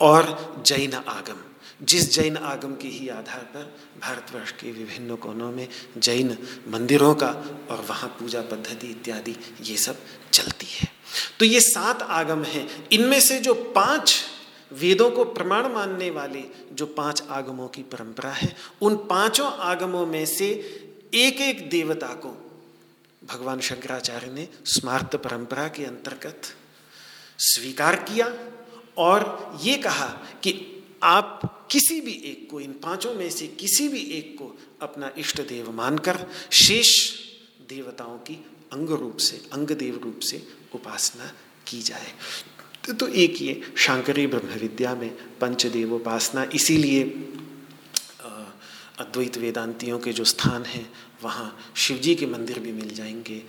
और जैन आगम, जिस जैन आगम के ही आधार पर भारतवर्ष के विभिन्न कोनों में जैन मंदिरों का और वहाँ पूजा पद्धति इत्यादि, ये सब चलती है। तो ये सात आगम हैं। इनमें से जो पाँच वेदों को प्रमाण मानने वाले जो पाँच आगमों की परंपरा है, उन पाँचों आगमों में से एक एक देवता को भगवान शंकराचार्य ने स्मार्त परंपरा के अंतर्गत स्वीकार किया और ये कहा कि आप किसी भी एक को, इन पाँचों में से किसी भी एक को अपना इष्ट देव मानकर शेष देवताओं की अंग रूप से अंग देव रूप से उपासना की जाए। तो, तो एक ये शांकरी ब्रह्म विद्या में पंचदेव उपासना इसीलिए अद्वैत वेदांतियों के जो स्थान हैं वहाँ शिवजी के मंदिर भी मिल जाएँगे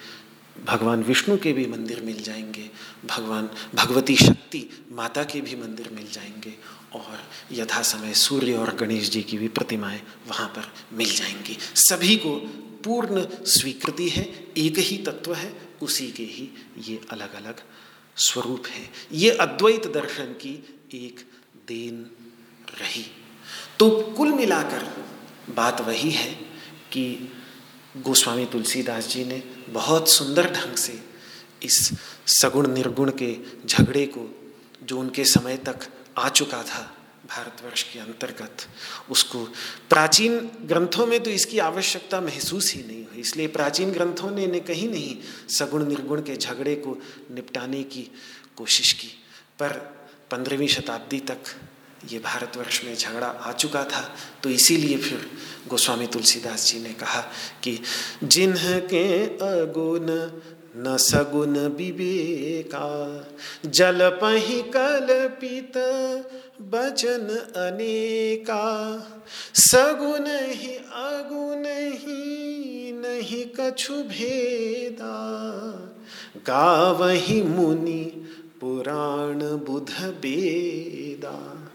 भगवान विष्णु के भी मंदिर मिल जाएँगे भगवान भगवती शक्ति माता के भी मंदिर मिल जाएँगे और यथा समय सूर्य और गणेश जी की भी प्रतिमाएँ वहाँ पर मिल जाएँगी। सभी को पूर्ण स्वीकृति है एक ही तत्व है उसी के ही ये अलग अलग स्वरूप है। ये अद्वैत दर्शन की एक देन रही। तो कुल मिलाकर बात वही है कि गोस्वामी तुलसीदास जी ने बहुत सुंदर ढंग से इस सगुण निर्गुण के झगड़े को जो उनके समय तक आ चुका था भारतवर्ष के अंतर्गत। उसको प्राचीन ग्रंथों में तो इसकी आवश्यकता महसूस ही नहीं हुई। इसलिए प्राचीन ग्रंथों ने ने कहीं नहीं सगुण निर्गुण के झगड़े को निपटाने की कोशिश की। पर पंद्रहवीं शताब्दी तक ये भारतवर्ष में झगड़ा आ चुका था। तो इसीलिए फिर गोस्वामी तुलसीदास जी ने कहा कि जिन्ह के अगुण न सगुन विवेका, जल पही कल्पित बचन अनेका। सगुन ही अगुन ही नहीं कछु भेदा। गावही मुनि पुराण बुध बेदा।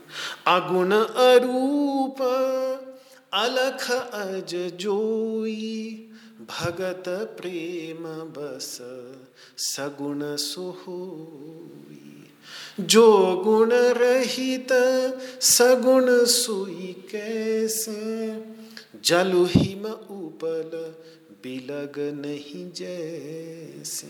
अगुण अरूप अलख अज जोई भगत प्रेम बस सगुण सुहोई। जो गुण रहित सगुण सुई कैसे? जलु हिम उपल बिलग नहीं जैसे।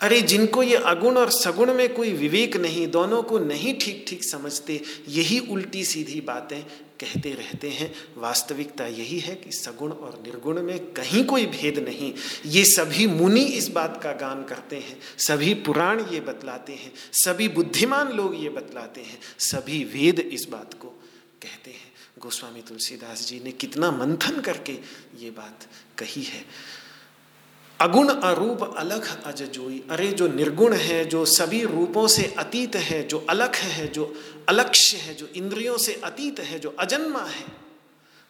अरे जिनको ये अगुण और सगुण में कोई विवेक नहीं, दोनों को नहीं ठीक ठीक समझते, यही उल्टी सीधी बातें। कहते रहते हैं, वास्तविकता यही है कि सगुण और निर्गुण में कहीं कोई भेद नहीं। ये सभी मुनि इस बात का गान करते हैं, सभी पुराण ये बतलाते हैं, सभी बुद्धिमान लोग ये बतलाते हैं, सभी वेद इस बात को कहते हैं। गोस्वामी तुलसीदास जी ने कितना मंथन करके ये बात कही है। अगुण अरूप अलख अज जोई। अरे, जो निर्गुण है, जो सभी रूपों से अतीत है, जो अलख है, जो अलक्ष्य है, जो इंद्रियों से अतीत है, जो अजन्मा है,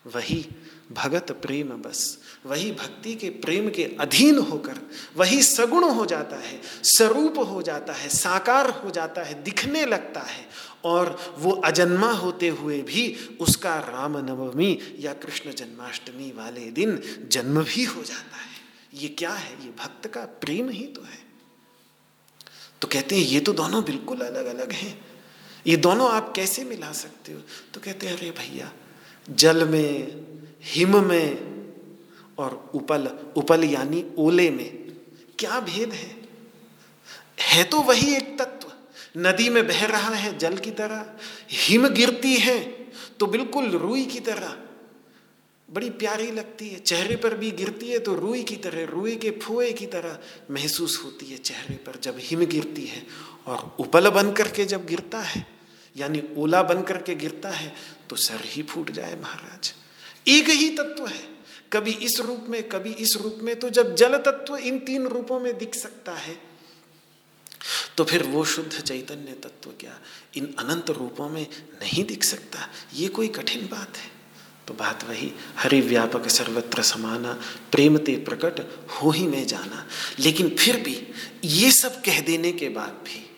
वही भगत प्रेम बस। वही भक्ति के प्रेम के अधीन होकर, वही सगुण हो जाता है, स्वरूप हो जाता है, साकार हो जाता है, दिखने लगता है, और वो अजन्मा होते हुए भी उसका राम नवमी या कृष्ण जन्माष्टमी वाले दिन जन्म भी हो जाता है। ये क्या है? ये भक्त का प्रेम ही तो है। तो कहते हैं, ये तो दोनों बिल्कुल अलग अलग हैं। ये दोनों आप कैसे मिला सकते हो? तो कहते हैं, अरे भैया, जल में, हिम में और उपल उपल यानी ओले में क्या भेद है? है तो वही एक तत्व। नदी में बह रहा है जल की तरह, हिम गिरती है तो बिल्कुल रुई की तरह। बड़ी प्यारी लगती है। चेहरे पर भी गिरती है तो रुई की तरह, रुई के फुए की तरह महसूस होती है चेहरे पर जब हिम गिरती है और उपल बन करके जब गिरता है, यानी ओला बन करके गिरता है तो सर ही फूट जाए महाराज। एक ही तत्व है। कभी इस रूप में, कभी इस रूप में तो जब जल तत्व इन तीन रूपों में दिख सकता है तो फिर वो शुद्ध चैतन्य तत्व क्या इन अनंत रूपों में नहीं दिख सकता? ये कोई कठिन बात है। तो बात वही, हरि व्यापक सर्वत्र समाना, प्रेम ते प्रकट हो ही में जाना। लेकिन फिर भी ये सब कह देने के बाद भी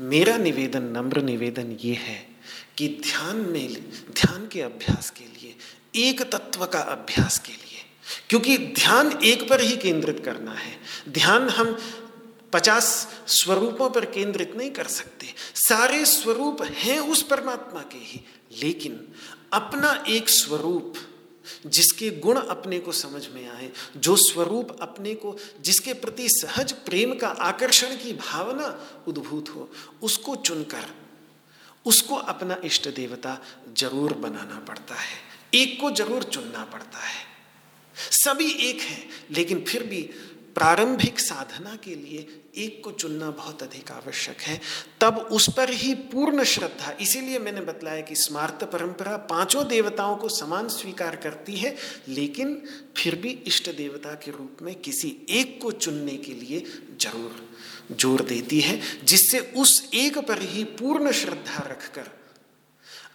मेरा निवेदन, नम्र निवेदन ये है कि ध्यान में, ध्यान के अभ्यास के लिए, एक तत्व का अभ्यास के लिए, क्योंकि ध्यान एक पर ही केंद्रित करना है। ध्यान हम पचास स्वरूपों पर केंद्रित नहीं कर सकते। सारे स्वरूप हैं उस परमात्मा के ही, लेकिन अपना एक स्वरूप जिसके गुण अपने को समझ में आए, जो स्वरूप अपने को, जिसके प्रति सहज प्रेम का आकर्षण की भावना उद्भूत हो, उसको चुनकर, उसको अपना इष्ट देवता ज़रूर बनाना पड़ता है। एक को ज़रूर चुनना पड़ता है। सभी एक है, लेकिन फिर भी प्रारंभिक साधना के लिए एक को चुनना बहुत अधिक आवश्यक है। तब उस पर ही पूर्ण श्रद्धा, इसीलिए मैंने बतलाया कि स्मार्त परंपरा पाँचों देवताओं को समान स्वीकार करती है, लेकिन फिर भी इष्ट देवता के रूप में किसी एक को चुनने के लिए ज़रूर ज़ोर देती है, जिससे उस एक पर ही पूर्ण श्रद्धा रखकर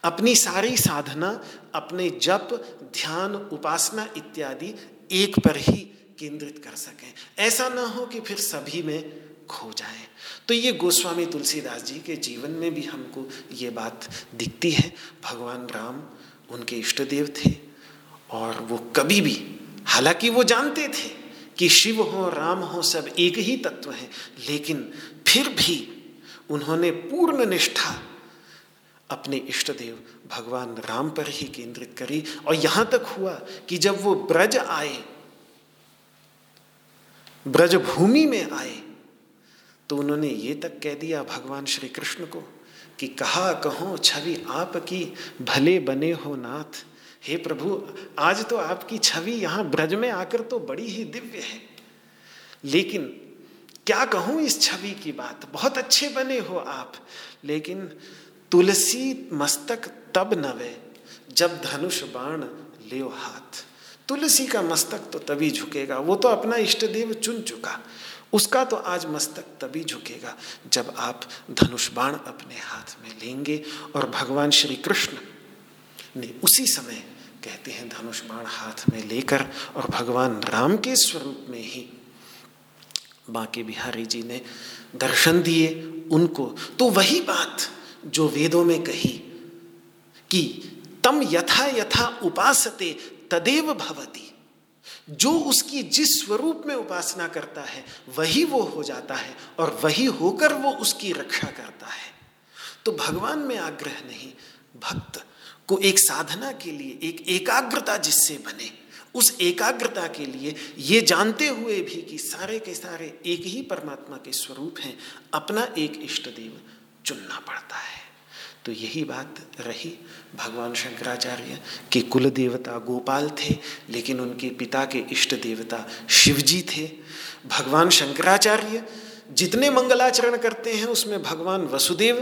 अपनी सारी साधना, अपने जप, ध्यान, उपासना इत्यादि एक पर ही केंद्रित कर सकें। ऐसा ना हो कि फिर सभी में खो जाए। तो ये गोस्वामी तुलसीदास जी के जीवन में भी हमको ये बात दिखती है। भगवान राम उनके इष्ट देव थे और वो कभी भी, हालाँकि वो जानते थे कि शिव हो, राम हो, सब एक ही तत्व हैं, लेकिन फिर भी उन्होंने पूर्ण निष्ठा अपने इष्ट देव भगवान राम पर ही केंद्रित करी। और यहाँ तक हुआ कि जब वो ब्रज आए ब्रजभूमि में आए तो उन्होंने ये तक कह दिया भगवान श्री कृष्ण को कि कहा कहो, छवि आपकी भले बने हो नाथ। हे प्रभु, आज तो आपकी छवि यहाँ ब्रज में आकर तो बड़ी ही दिव्य है। लेकिन क्या कहूँ इस छवि की बात? बहुत अच्छे बने हो आप, लेकिन तुलसी मस्तक तब नवे जब धनुष बाण ले हाथ। तुलसी का मस्तक तो तभी झुकेगा। वो तो अपना इष्ट देव चुन चुका। उसका तो आज मस्तक तभी झुकेगा, जब आप धनुष बाण अपने हाथ में लेंगे और भगवान श्री कृष्ण ने उसी समय कहते हैं, धनुष बाण हाथ में लेकर और भगवान राम के स्वरूप में ही बांके बिहारी जी ने दर्शन दिए उनको। तो वही बात जो वेदों में कही कि तम यथा यथा उपासते तदेव भवती। जो उसकी जिस स्वरूप में उपासना करता है, वही वो हो जाता है और वही होकर वो उसकी रक्षा करता है। तो भगवान में आग्रह नहीं, भक्त को एक साधना के लिए, एक एकाग्रता जिससे बने, उस एकाग्रता के लिए ये जानते हुए भी कि सारे के सारे एक ही परमात्मा के स्वरूप हैं, अपना एक इष्ट देव चुनना पड़ता है। तो यही बात रही भगवान शंकराचार्य के कुल देवता गोपाल थे, लेकिन उनके पिता के इष्ट देवता शिवजी थे। भगवान शंकराचार्य जितने मंगलाचरण करते हैं, उसमें भगवान वसुदेव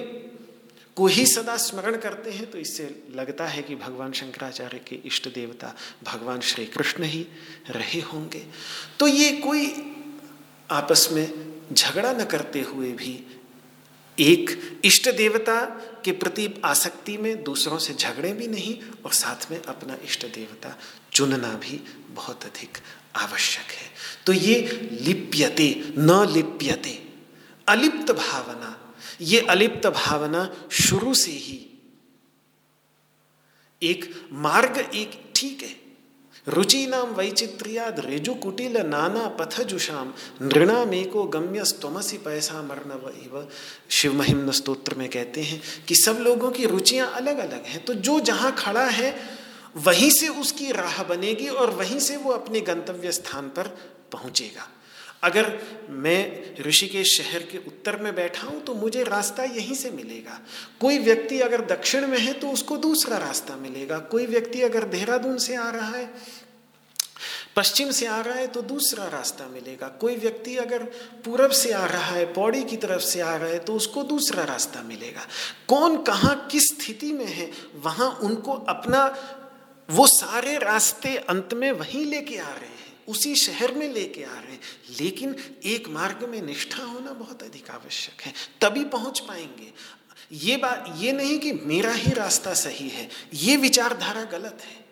को ही सदा स्मरण करते हैं तो इससे लगता है कि भगवान शंकराचार्य के इष्ट देवता भगवान श्री कृष्ण ही रहे होंगे। तो ये कोई आपस में झगड़ा न करते हुए भी एक इष्ट देवता के प्रति आसक्ति में, दूसरों से झगड़े भी नहीं और साथ में अपना इष्ट देवता चुनना भी बहुत अधिक आवश्यक है। तो ये लिप्यते, न लिप्यते, अलिप्त भावना, ये अलिप्त भावना शुरू से ही एक मार्ग एक ठीक है। रुचि नाम वैचित्र्याद रेजु कुटिल नाना पथ जुषाम नृणामेको गम्य स्तमसी पैसा मरण इव। शिव महिम स्त्रोत्र में कहते हैं कि सब लोगों की रुचियाँ अलग अलग हैं तो जो जहाँ खड़ा है, वहीं से उसकी राह बनेगी और वहीं से वो अपने गंतव्य स्थान पर पहुंचेगा। अगर मैं ऋषिकेश शहर के उत्तर में बैठा हूँ तो मुझे रास्ता यहीं से मिलेगा। कोई व्यक्ति अगर दक्षिण में है तो उसको दूसरा रास्ता मिलेगा। कोई व्यक्ति अगर देहरादून से आ रहा है, पश्चिम से आ रहा है तो दूसरा रास्ता मिलेगा। कोई व्यक्ति अगर पूरब से आ रहा है, पौड़ी की तरफ़ से आ रहा है तो उसको दूसरा रास्ता मिलेगा। कौन कहाँ किस स्थिति में है, वहाँ उनको अपना वो सारे रास्ते अंत में वहीं लेके आ रहे हैं। उसी शहर में लेके आ रहे हैं। लेकिन एक मार्ग में निष्ठा होना बहुत अधिक आवश्यक है। तभी पहुँच पाएँगे। ये बात ये नहीं कि मेरा ही रास्ता सही है। ये विचारधारा गलत है।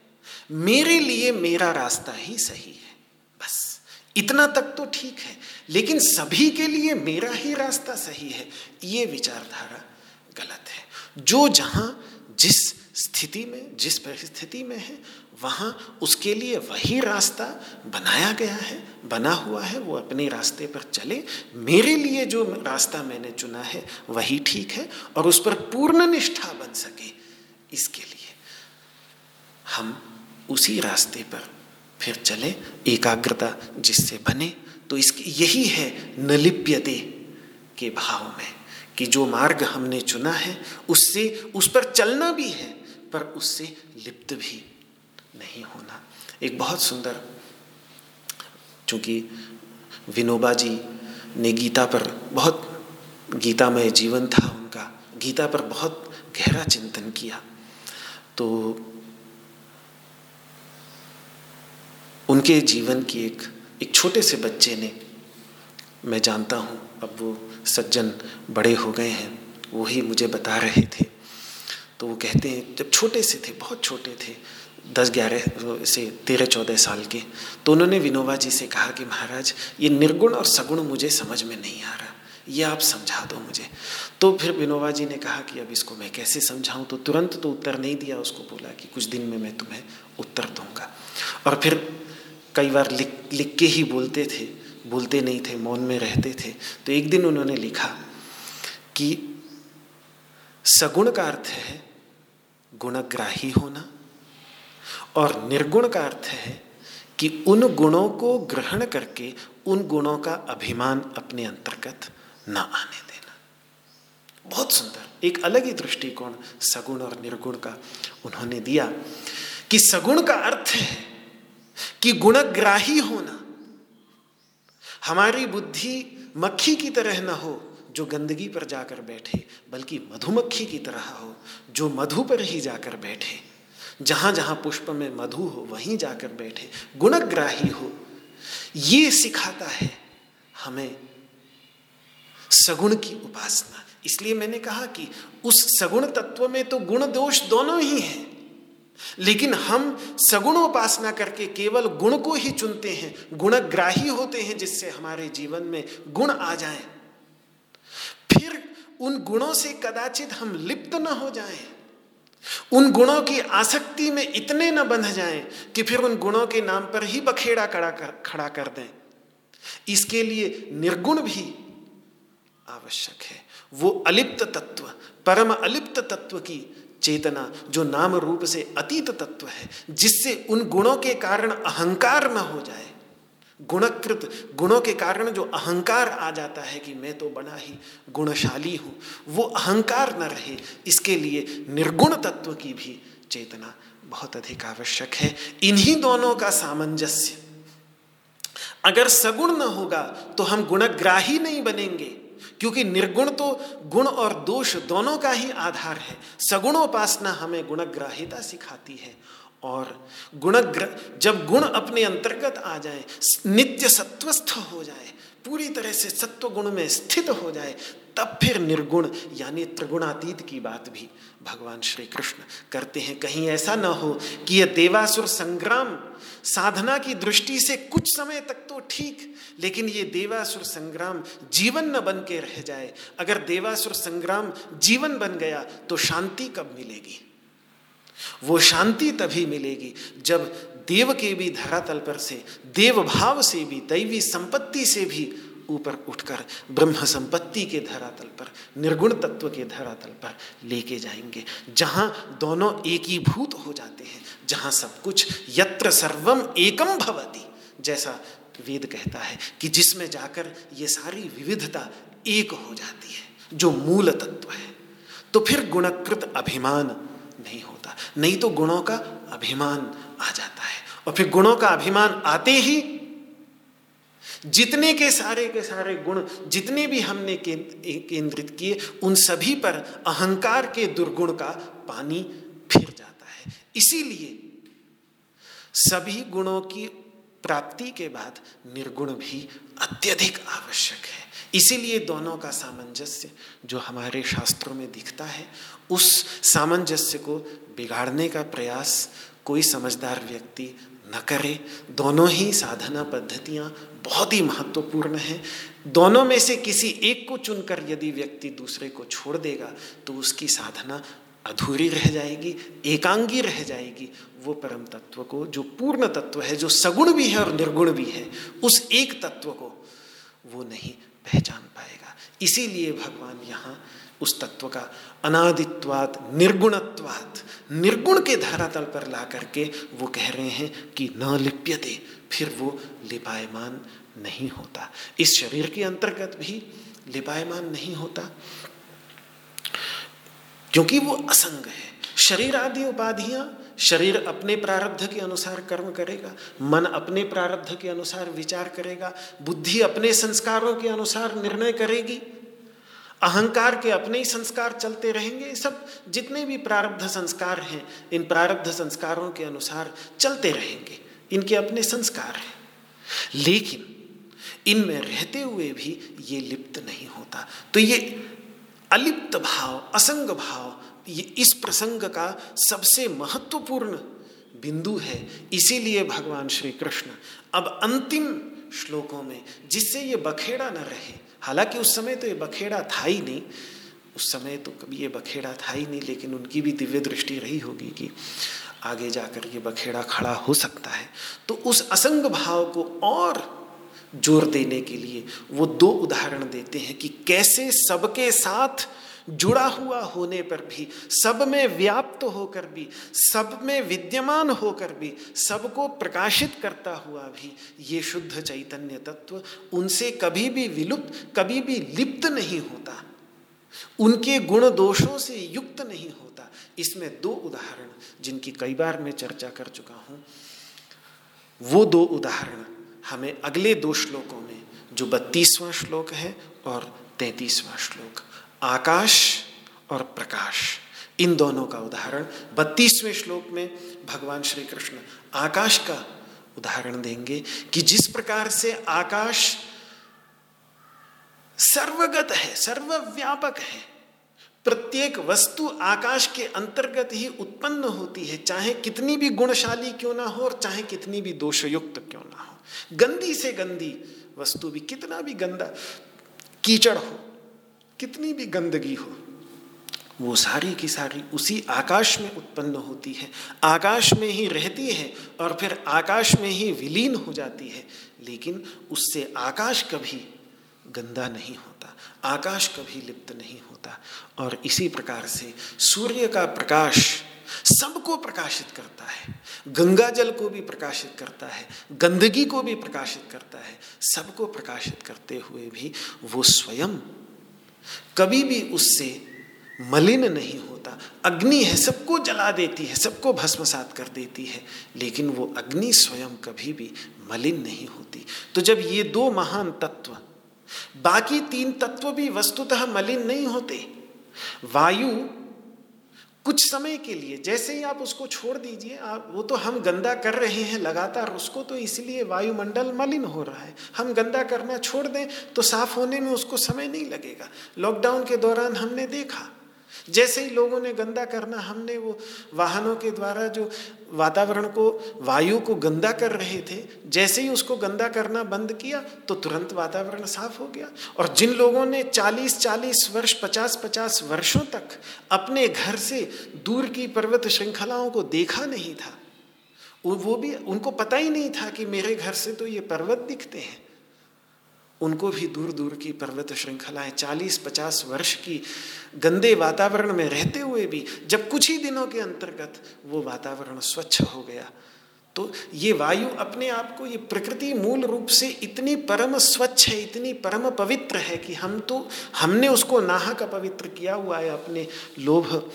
मेरे लिए मेरा रास्ता ही सही है। बस, इतना तक तो ठीक है। लेकिन सभी के लिए मेरा ही रास्ता सही है। ये विचारधारा गलत है। जो जहाँ, जिस स्थिति में, जिस परिस्थिति में है वहाँ उसके लिए वही रास्ता बनाया गया है, बना हुआ है, वो अपने रास्ते पर चले। मेरे लिए जो रास्ता मैंने चुना है, वही ठीक है और उस पर पूर्ण निष्ठा बन सके। इसके लिए हम उसी रास्ते पर फिर चले, एकाग्रता जिससे बने। तो इसकी यही है नलिप्यते के भाव में कि जो मार्ग हमने चुना है, उससे, उस पर चलना भी है, पर उससे लिप्त भी नहीं होना। एक बहुत सुंदर, चूँकि विनोबा जी ने गीता पर बहुत, गीतामय जीवन था उनका, गीता पर बहुत गहरा चिंतन किया। तो उनके जीवन की एक एक छोटे से बच्चे ने, मैं जानता हूँ, अब वो सज्जन बड़े हो गए हैं, वो ही मुझे बता रहे थे। तो वो कहते हैं, जब छोटे से थे, बहुत छोटे थे दस ग्यारह से तेरह, चौदह साल के। तो उन्होंने विनोबा जी से कहा कि महाराज, ये निर्गुण और सगुण मुझे समझ में नहीं आ रहा। ये आप समझा दो मुझे। तो फिर विनोबा जी ने कहा कि अब इसको मैं कैसे समझाऊं? तो तुरंत तो उत्तर नहीं दिया, उसको बोला कि कुछ दिन में मैं तुम्हें उत्तर दूँगा। और फिर कई बार लिख लिख के ही बोलते थे, बोलते नहीं थे, मौन में रहते थे। तो एक दिन उन्होंने लिखा कि सगुण का अर्थ है गुणग्राही होना और निर्गुण का अर्थ है कि उन गुणों को ग्रहण करके उन गुणों का अभिमान अपने अंतर्गत न आने देना। बहुत सुंदर। एक अलग ही दृष्टिकोण सगुण और निर्गुण का उन्होंने दिया कि सगुण का अर्थ है कि गुणग्राही होना। हमारी बुद्धि मक्खी की तरह न हो जो गंदगी पर जाकर बैठे, बल्कि मधुमक्खी की तरह हो जो मधु पर ही जाकर बैठे। जहाँ जहाँ पुष्प में मधु हो, वहीं जाकर बैठे, गुणग्राही हो। ये सिखाता है हमें सगुण की उपासना। इसलिए मैंने कहा कि उस सगुण तत्व में तो गुण दोष दोनों ही हैं। लेकिन हम सगुण उपासना करके केवल गुण को ही चुनते हैं, गुणग्राही होते हैं, जिससे हमारे जीवन में गुण आ जाएँ। फिर उन गुणों से कदाचित हम लिप्त न हो जाएँ। उन गुणों की आसक्ति में इतने न बंध जाएँ कि फिर उन गुणों के नाम पर ही बखेड़ा खड़ा कर खड़ा कर दें। इसके लिए निर्गुण भी आवश्यक है। वो अलिप्त तत्व, परम अलिप्त तत्व की चेतना, जो नाम रूप से अतीत तत्व है, जिससे उन गुणों के कारण अहंकार न हो जाए। गुणकृत, गुणों के कारण जो अहंकार आ जाता है कि मैं तो बड़ा ही गुणशाली हूँ, वो अहंकार न रहे, इसके लिए निर्गुण तत्व की भी चेतना बहुत अधिक आवश्यक है। इन्हीं दोनों का सामंजस्य, अगर सगुण न होगा तो हम गुणग्राही नहीं बनेंगे, क्योंकि निर्गुण तो गुण और दोष दोनों का ही आधार है। सगुणोपासना हमें गुणग्राहिता सिखाती है और गुण जब गुण अपने अंतर्गत आ जाए नित्य सत्वस्थ हो जाए, पूरी तरह से सत्व गुण में स्थित हो जाए, तब फिर निर्गुण, यानी त्रिगुणातीत की बात भी भगवान श्री कृष्ण करते हैं। कहीं ऐसा न हो कि यह देवासुर संग्राम साधना की दृष्टि से कुछ समय तक तो ठीक, लेकिन ये देवासुर संग्राम जीवन न बन के रह जाए। अगर देवासुर संग्राम जीवन बन गया तो शांति कब मिलेगी? वो शांति तभी मिलेगी जब देव के भी धरातल पर से देव भाव से भी, दैवी संपत्ति से भी ऊपर उठकर, ब्रह्म संपत्ति के धरातल पर, निर्गुण तत्व के धरातल पर लेके जाएँगे। जहाँ दोनों एक ही भूत हो जाते हैं, जहाँ सब कुछ यत्र सर्वम एकम भवती, जैसा वेद कहता है कि जिसमें जाकर ये सारी विविधता एक हो जाती है, जो मूल तत्व है। तो फिर गुणकृत अभिमान नहीं होता नहीं तो गुणों का अभिमान आ जाता है। और फिर गुणों का अभिमान आते ही जितने के सारे के सारे गुण जितने भी हमने केंद्रित किए, उन सभी पर अहंकार के दुर्गुण का पानी फिर जाता है। इसीलिए सभी गुणों की प्राप्ति के बाद निर्गुण भी अत्यधिक आवश्यक है। इसीलिए दोनों का सामंजस्य जो हमारे शास्त्रों में दिखता है, उस सामंजस्य को बिगाड़ने का प्रयास कोई समझदार व्यक्ति न करे। दोनों ही साधना पद्धतियाँ बहुत ही महत्वपूर्ण हैं। दोनों में से किसी एक को चुनकर यदि व्यक्ति दूसरे को छोड़ देगा तो उसकी साधना अधूरी रह जाएगी, एकांगी रह जाएगी। वो परम तत्व को, जो पूर्ण तत्व है, जो सगुण भी है और निर्गुण भी है, उस एक तत्व को वो नहीं पहचान पाएगा। इसीलिए भगवान यहाँ उस तत्व का, अनादित्वात, निर्गुणत्वात, निर्गुण के धरातल पर ला करके वो कह रहे हैं कि न लिप्यते, फिर वो लिपायमान नहीं होता। इस शरीर के अंतर्गत भी लिपायमान नहीं होता, क्योंकि वो असंग है। शरीर आदि उपाधियाँ, शरीर अपने प्रारब्ध के अनुसार कर्म करेगा, मन अपने प्रारब्ध के अनुसार विचार करेगा, बुद्धि अपने संस्कारों के अनुसार निर्णय करेगी अहंकार के अपने ही संस्कार चलते रहेंगे। सब जितने भी प्रारब्ध संस्कार हैं, इन प्रारब्ध संस्कारों के अनुसार चलते रहेंगे। इनके अपने संस्कार हैं। लेकिन इनमें रहते हुए भी ये लिप्त नहीं होता। तो ये अलिप्त भाव, असंग भाव, ये इस प्रसंग का सबसे महत्वपूर्ण बिंदु है। इसीलिए भगवान श्री कृष्ण अब अंतिम श्लोकों में, जिससे ये बखेड़ा न रहे हालाँकि उस समय तो ये बखेड़ा था ही नहीं। उस समय तो कभी ये बखेड़ा था ही नहीं, लेकिन उनकी भी दिव्य दृष्टि रही होगी कि आगे जाकर ये बखेड़ा खड़ा हो सकता है। तो उस असंग भाव को और ज़ोर देने के लिए वो दो उदाहरण देते हैं कि कैसे सबके साथ जुड़ा हुआ होने पर भी, सब में व्याप्त होकर भी, सब में विद्यमान होकर भी, सबको प्रकाशित करता हुआ भी ये शुद्ध चैतन्य तत्व उनसे कभी भी विलुप्त, कभी भी लिप्त नहीं होता। उनके गुण दोषों से युक्त नहीं होता। इसमें दो उदाहरण जिनकी कई बार मैं चर्चा कर चुका हूँ। वो दो उदाहरण हमें अगले दो श्लोकों में, जो बत्तीसवां श्लोक है और तैतीसवां श्लोक आकाश और प्रकाश। इन दोनों का उदाहरण बत्तीसवें श्लोक में भगवान श्री कृष्ण आकाश का उदाहरण देंगे कि जिस प्रकार से आकाश सर्वगत है, सर्वव्यापक है, प्रत्येक वस्तु आकाश के अंतर्गत ही उत्पन्न होती है, चाहे कितनी भी गुणशाली क्यों ना हो और चाहे कितनी भी दोषयुक्त क्यों ना हो। गंदी से गंदी वस्तु भी, कितना भी गंदा कीचड़ हो कितनी भी गंदगी हो, वो सारी की सारी उसी आकाश में उत्पन्न होती है। आकाश में ही रहती है और फिर आकाश में ही विलीन हो जाती है। लेकिन उससे आकाश कभी गंदा नहीं होता, आकाश कभी लिप्त नहीं होता। और इसी प्रकार से सूर्य का प्रकाश सबको प्रकाशित करता है, गंगा जल को भी प्रकाशित करता है, गंदगी को भी प्रकाशित करता है। सबको प्रकाशित करते हुए भी वो स्वयं कभी भी उससे मलिन नहीं होता। अग्नि है, सबको जला देती है, सबको भस्मसात कर देती है, लेकिन वो अग्नि स्वयं कभी भी मलिन नहीं होती। तो जब ये दो महान तत्व, बाकी तीन तत्व भी वस्तुतः मलिन नहीं होते, वायु कुछ समय के लिए, जैसे ही आप उसको छोड़ दीजिए, आप, वो तो हम गंदा कर रहे हैं लगातार, उसको तो इसलिए वायुमंडल मलिन हो रहा है। हम गंदा करना छोड़ दें तो साफ़ होने में उसको समय नहीं लगेगा। लॉकडाउन के दौरान हमने देखा जैसे ही लोगों ने गंदा करना, हमने वो वाहनों के द्वारा जो वातावरण को, वायु को गंदा कर रहे थे, जैसे ही उसको गंदा करना बंद किया तो तुरंत वातावरण साफ़ हो गया। और जिन लोगों ने 40-40 वर्ष 50-50 वर्षों तक अपने घर से दूर की पर्वत श्रृंखलाओं को देखा नहीं था, वो भी, उनको पता ही नहीं था कि मेरे घर से तो ये पर्वत दिखते हैं। उनको भी दूर दूर की पर्वत श्रृंखलाएँ चालीस पचास वर्ष की गंदे वातावरण में रहते हुए भी, जब कुछ ही दिनों के अंतर्गत वो वातावरण स्वच्छ हो गया। तो ये वायु अपने आप को, ये प्रकृति मूल रूप से इतनी परम स्वच्छ है, इतनी परम पवित्र है कि हम तो हमने उसको नाहक पवित्र किया हुआ है अपने लोभ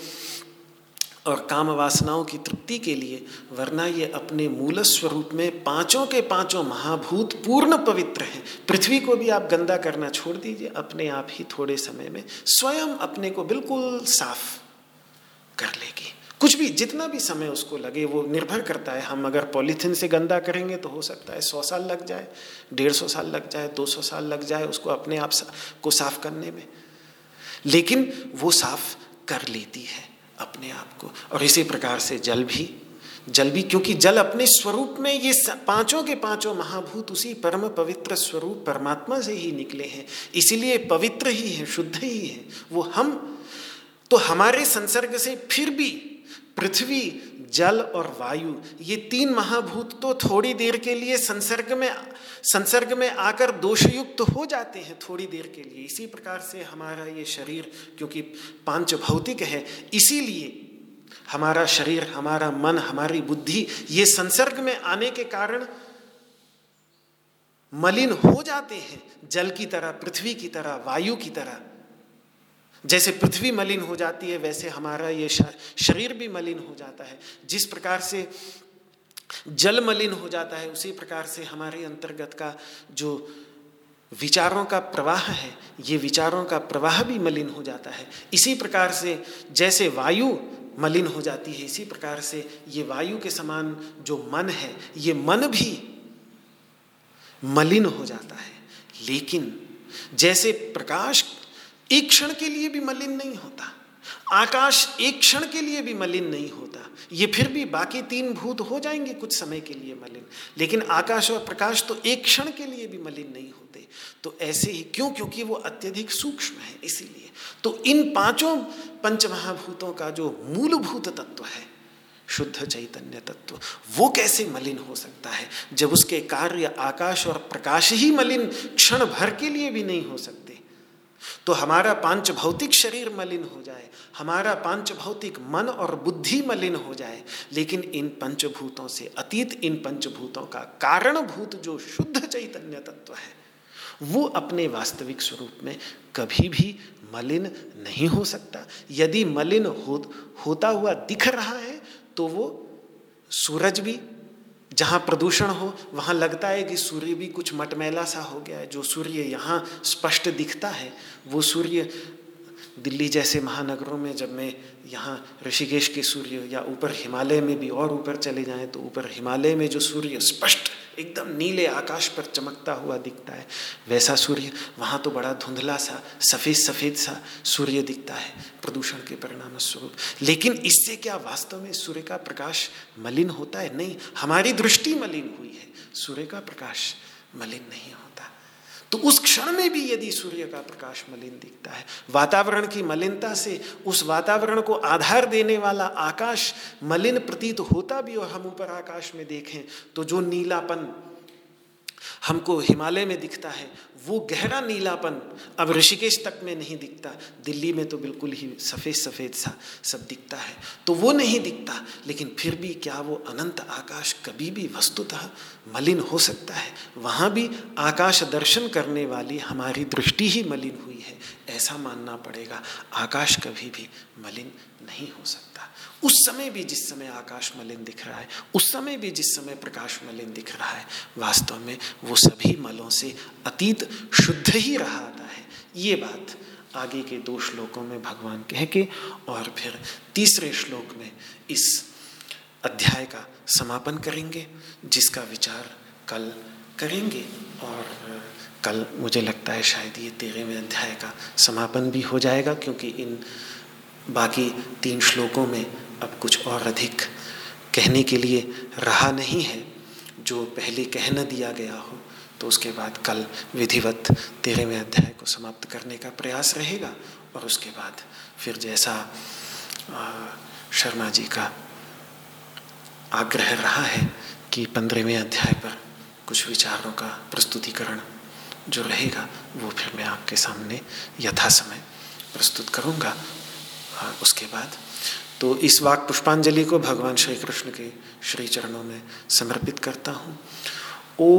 और काम वासनाओं की तृप्ति के लिए, वरना ये अपने मूल स्वरूप में पाँचों के पाँचों महाभूत पूर्ण पवित्र हैं। पृथ्वी को भी आप गंदा करना छोड़ दीजिए, अपने आप ही थोड़े समय में स्वयं अपने को बिल्कुल साफ़ कर लेगी। कुछ भी, जितना भी समय उसको लगे, वो निर्भर करता है। हम अगर पॉलीथीन से गंदा करेंगे तो हो सकता है सौ साल लग जाए, डेढ़ सौ साल लग जाए, दो सौ साल लग जाए उसको अपने आप को साफ़ करने में। लेकिन वो साफ़ कर लेती है। अपने आप को। और इसी प्रकार से जल भी। जल भी क्योंकि जल अपने स्वरूप में ये पाँचों के पाँचों महाभूत उसी परम पवित्र स्वरूप परमात्मा से ही निकले हैं। इसीलिए पवित्र ही है, शुद्ध ही है। वो हम तो हमारे संसर्ग से फिर भी पृथ्वी, जल और वायु, ये तीन महाभूत तो थोड़ी देर के लिए संसर्ग में संसर्ग में आकर दोषयुक्त हो जाते हैं थोड़ी देर के लिए। इसी प्रकार से हमारा ये शरीर, क्योंकि पाँच भौतिक है, इसीलिए हमारा शरीर, हमारा मन, हमारी बुद्धि, ये संसर्ग में आने के कारण मलिन हो जाते हैं। जल की तरह, पृथ्वी की तरह, वायु की तरह। जैसे पृथ्वी मलिन हो जाती है, वैसे हमारा ये शरीर भी मलिन हो जाता है। जिस प्रकार से जल मलिन हो जाता है, उसी प्रकार से हमारे अंतर्गत का जो विचारों का प्रवाह है, ये विचारों का प्रवाह भी मलिन हो जाता है। इसी प्रकार से जैसे वायु मलिन हो जाती है, इसी प्रकार से ये वायु के समान जो मन है, ये मन भी मलिन हो जाता है। लेकिन जैसे प्रकाश एक क्षण के लिए भी मलिन नहीं होता। आकाश एक क्षण के लिए भी मलिन नहीं होता। ये फिर भी बाकी तीन भूत हो जाएँगे कुछ समय के लिए मलिन। लेकिन आकाश और प्रकाश तो एक क्षण के लिए भी मलिन नहीं होते। तो ऐसे ही क्यों? क्योंकि वो अत्यधिक सूक्ष्म है, इसीलिए। तो इन पाँचों पंचमहाभूतों का जो मूलभूत तत्व है, शुद्ध चैतन्य तत्व, वो कैसे मलिन हो सकता है? जब उसके कार्य आकाश और प्रकाश ही मलिन क्षण भर के लिए भी नहीं हो सकते। तो हमारा पाँच भौतिक शरीर मलिन हो जाए हमारा पाँच भौतिक मन और बुद्धि मलिन हो जाए लेकिन इन पंचभूतों से अतीत इन पंचभूतों का कारणभूत जो शुद्ध चैतन्य तत्व है वो अपने वास्तविक स्वरूप में कभी भी मलिन नहीं हो सकता। यदि मलिन हो, होता हुआ दिख रहा है तो वो सूरज भी जहाँ प्रदूषण हो, वहाँ लगता है कि सूर्य भी कुछ मटमैला सा हो गया है। जो सूर्य यहाँ स्पष्ट दिखता है, वो सूर्य दिल्ली जैसे महानगरों में जब मैं यहाँ ऋषिकेश के सूर्य या ऊपर हिमालय में भी और ऊपर चले जाएँ तो ऊपर हिमालय में जो सूर्य स्पष्ट एकदम नीले आकाश पर चमकता हुआ दिखता है। वैसा सूर्य, वहाँ तो बड़ा धुंधला सा, सफ़ेद सफ़ेद सा सूर्य दिखता है, प्रदूषण के परिणाम स्वरूप लेकिन इससे क्या वास्तव में सूर्य का प्रकाश मलिन होता है? नहीं, हमारी दृष्टि मलिन हुई है। सूर्य का प्रकाश मलिन नहीं होता। तो उस क्षण में भी यदि सूर्य का प्रकाश मलिन दिखता है, वातावरण की मलिनता से उस वातावरण को आधार देने वाला आकाश मलिन प्रतीत होता भी और हम ऊपर आकाश में देखें तो जो नीलापन हमको हिमालय में दिखता है वो गहरा नीलापन अब ऋषिकेश तक में नहीं दिखता। दिल्ली में तो बिल्कुल ही सफ़ेद सफ़ेद सा, सब दिखता है। तो वो नहीं दिखता, लेकिन फिर भी क्या वो अनंत आकाश कभी भी वस्तुतः मलिन हो सकता है? वहाँ भी आकाश दर्शन करने वाली हमारी दृष्टि ही मलिन हुई है। ऐसा मानना पड़ेगा, आकाश कभी भी मलिन नहीं हो सकता। उस समय भी जिस समय आकाश मलिन दिख रहा है, उस समय भी जिस समय प्रकाश मलिन दिख रहा है, वास्तव में वो सभी मलों से अतीत शुद्ध ही रहा आता है। ये बात आगे के दो श्लोकों में भगवान कह के और फिर तीसरे श्लोक में इस अध्याय का समापन करेंगे, जिसका विचार कल करेंगे और कल मुझे लगता है शायद ये तेरहवें अध्याय का समापन भी हो जाएगा, क्योंकि इन बाकी तीन श्लोकों में अब कुछ और अधिक कहने के लिए रहा नहीं है। जो पहले कह न दिया गया हो तो उसके बाद कल विधिवत तेरहवें अध्याय को समाप्त करने का प्रयास रहेगा और उसके बाद फिर जैसा शर्मा जी का आग्रह रहा है कि पंद्रहवें अध्याय पर कुछ विचारों का प्रस्तुतिकरण जो रहेगा, वो फिर मैं आपके सामने यथा समय प्रस्तुत करूँगा। उसके बाद तो इस वाक पुष्पांजलि को भगवान श्री कृष्ण के श्री चरणों में समर्पित करता हूँ। ओ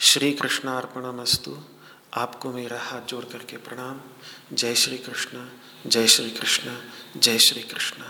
श्री कृष्णार्पणमस्तु आपको मेरा हाथ जोड़ करके प्रणाम। जय श्री कृष्ण जय श्री कृष्ण जय श्री कृष्ण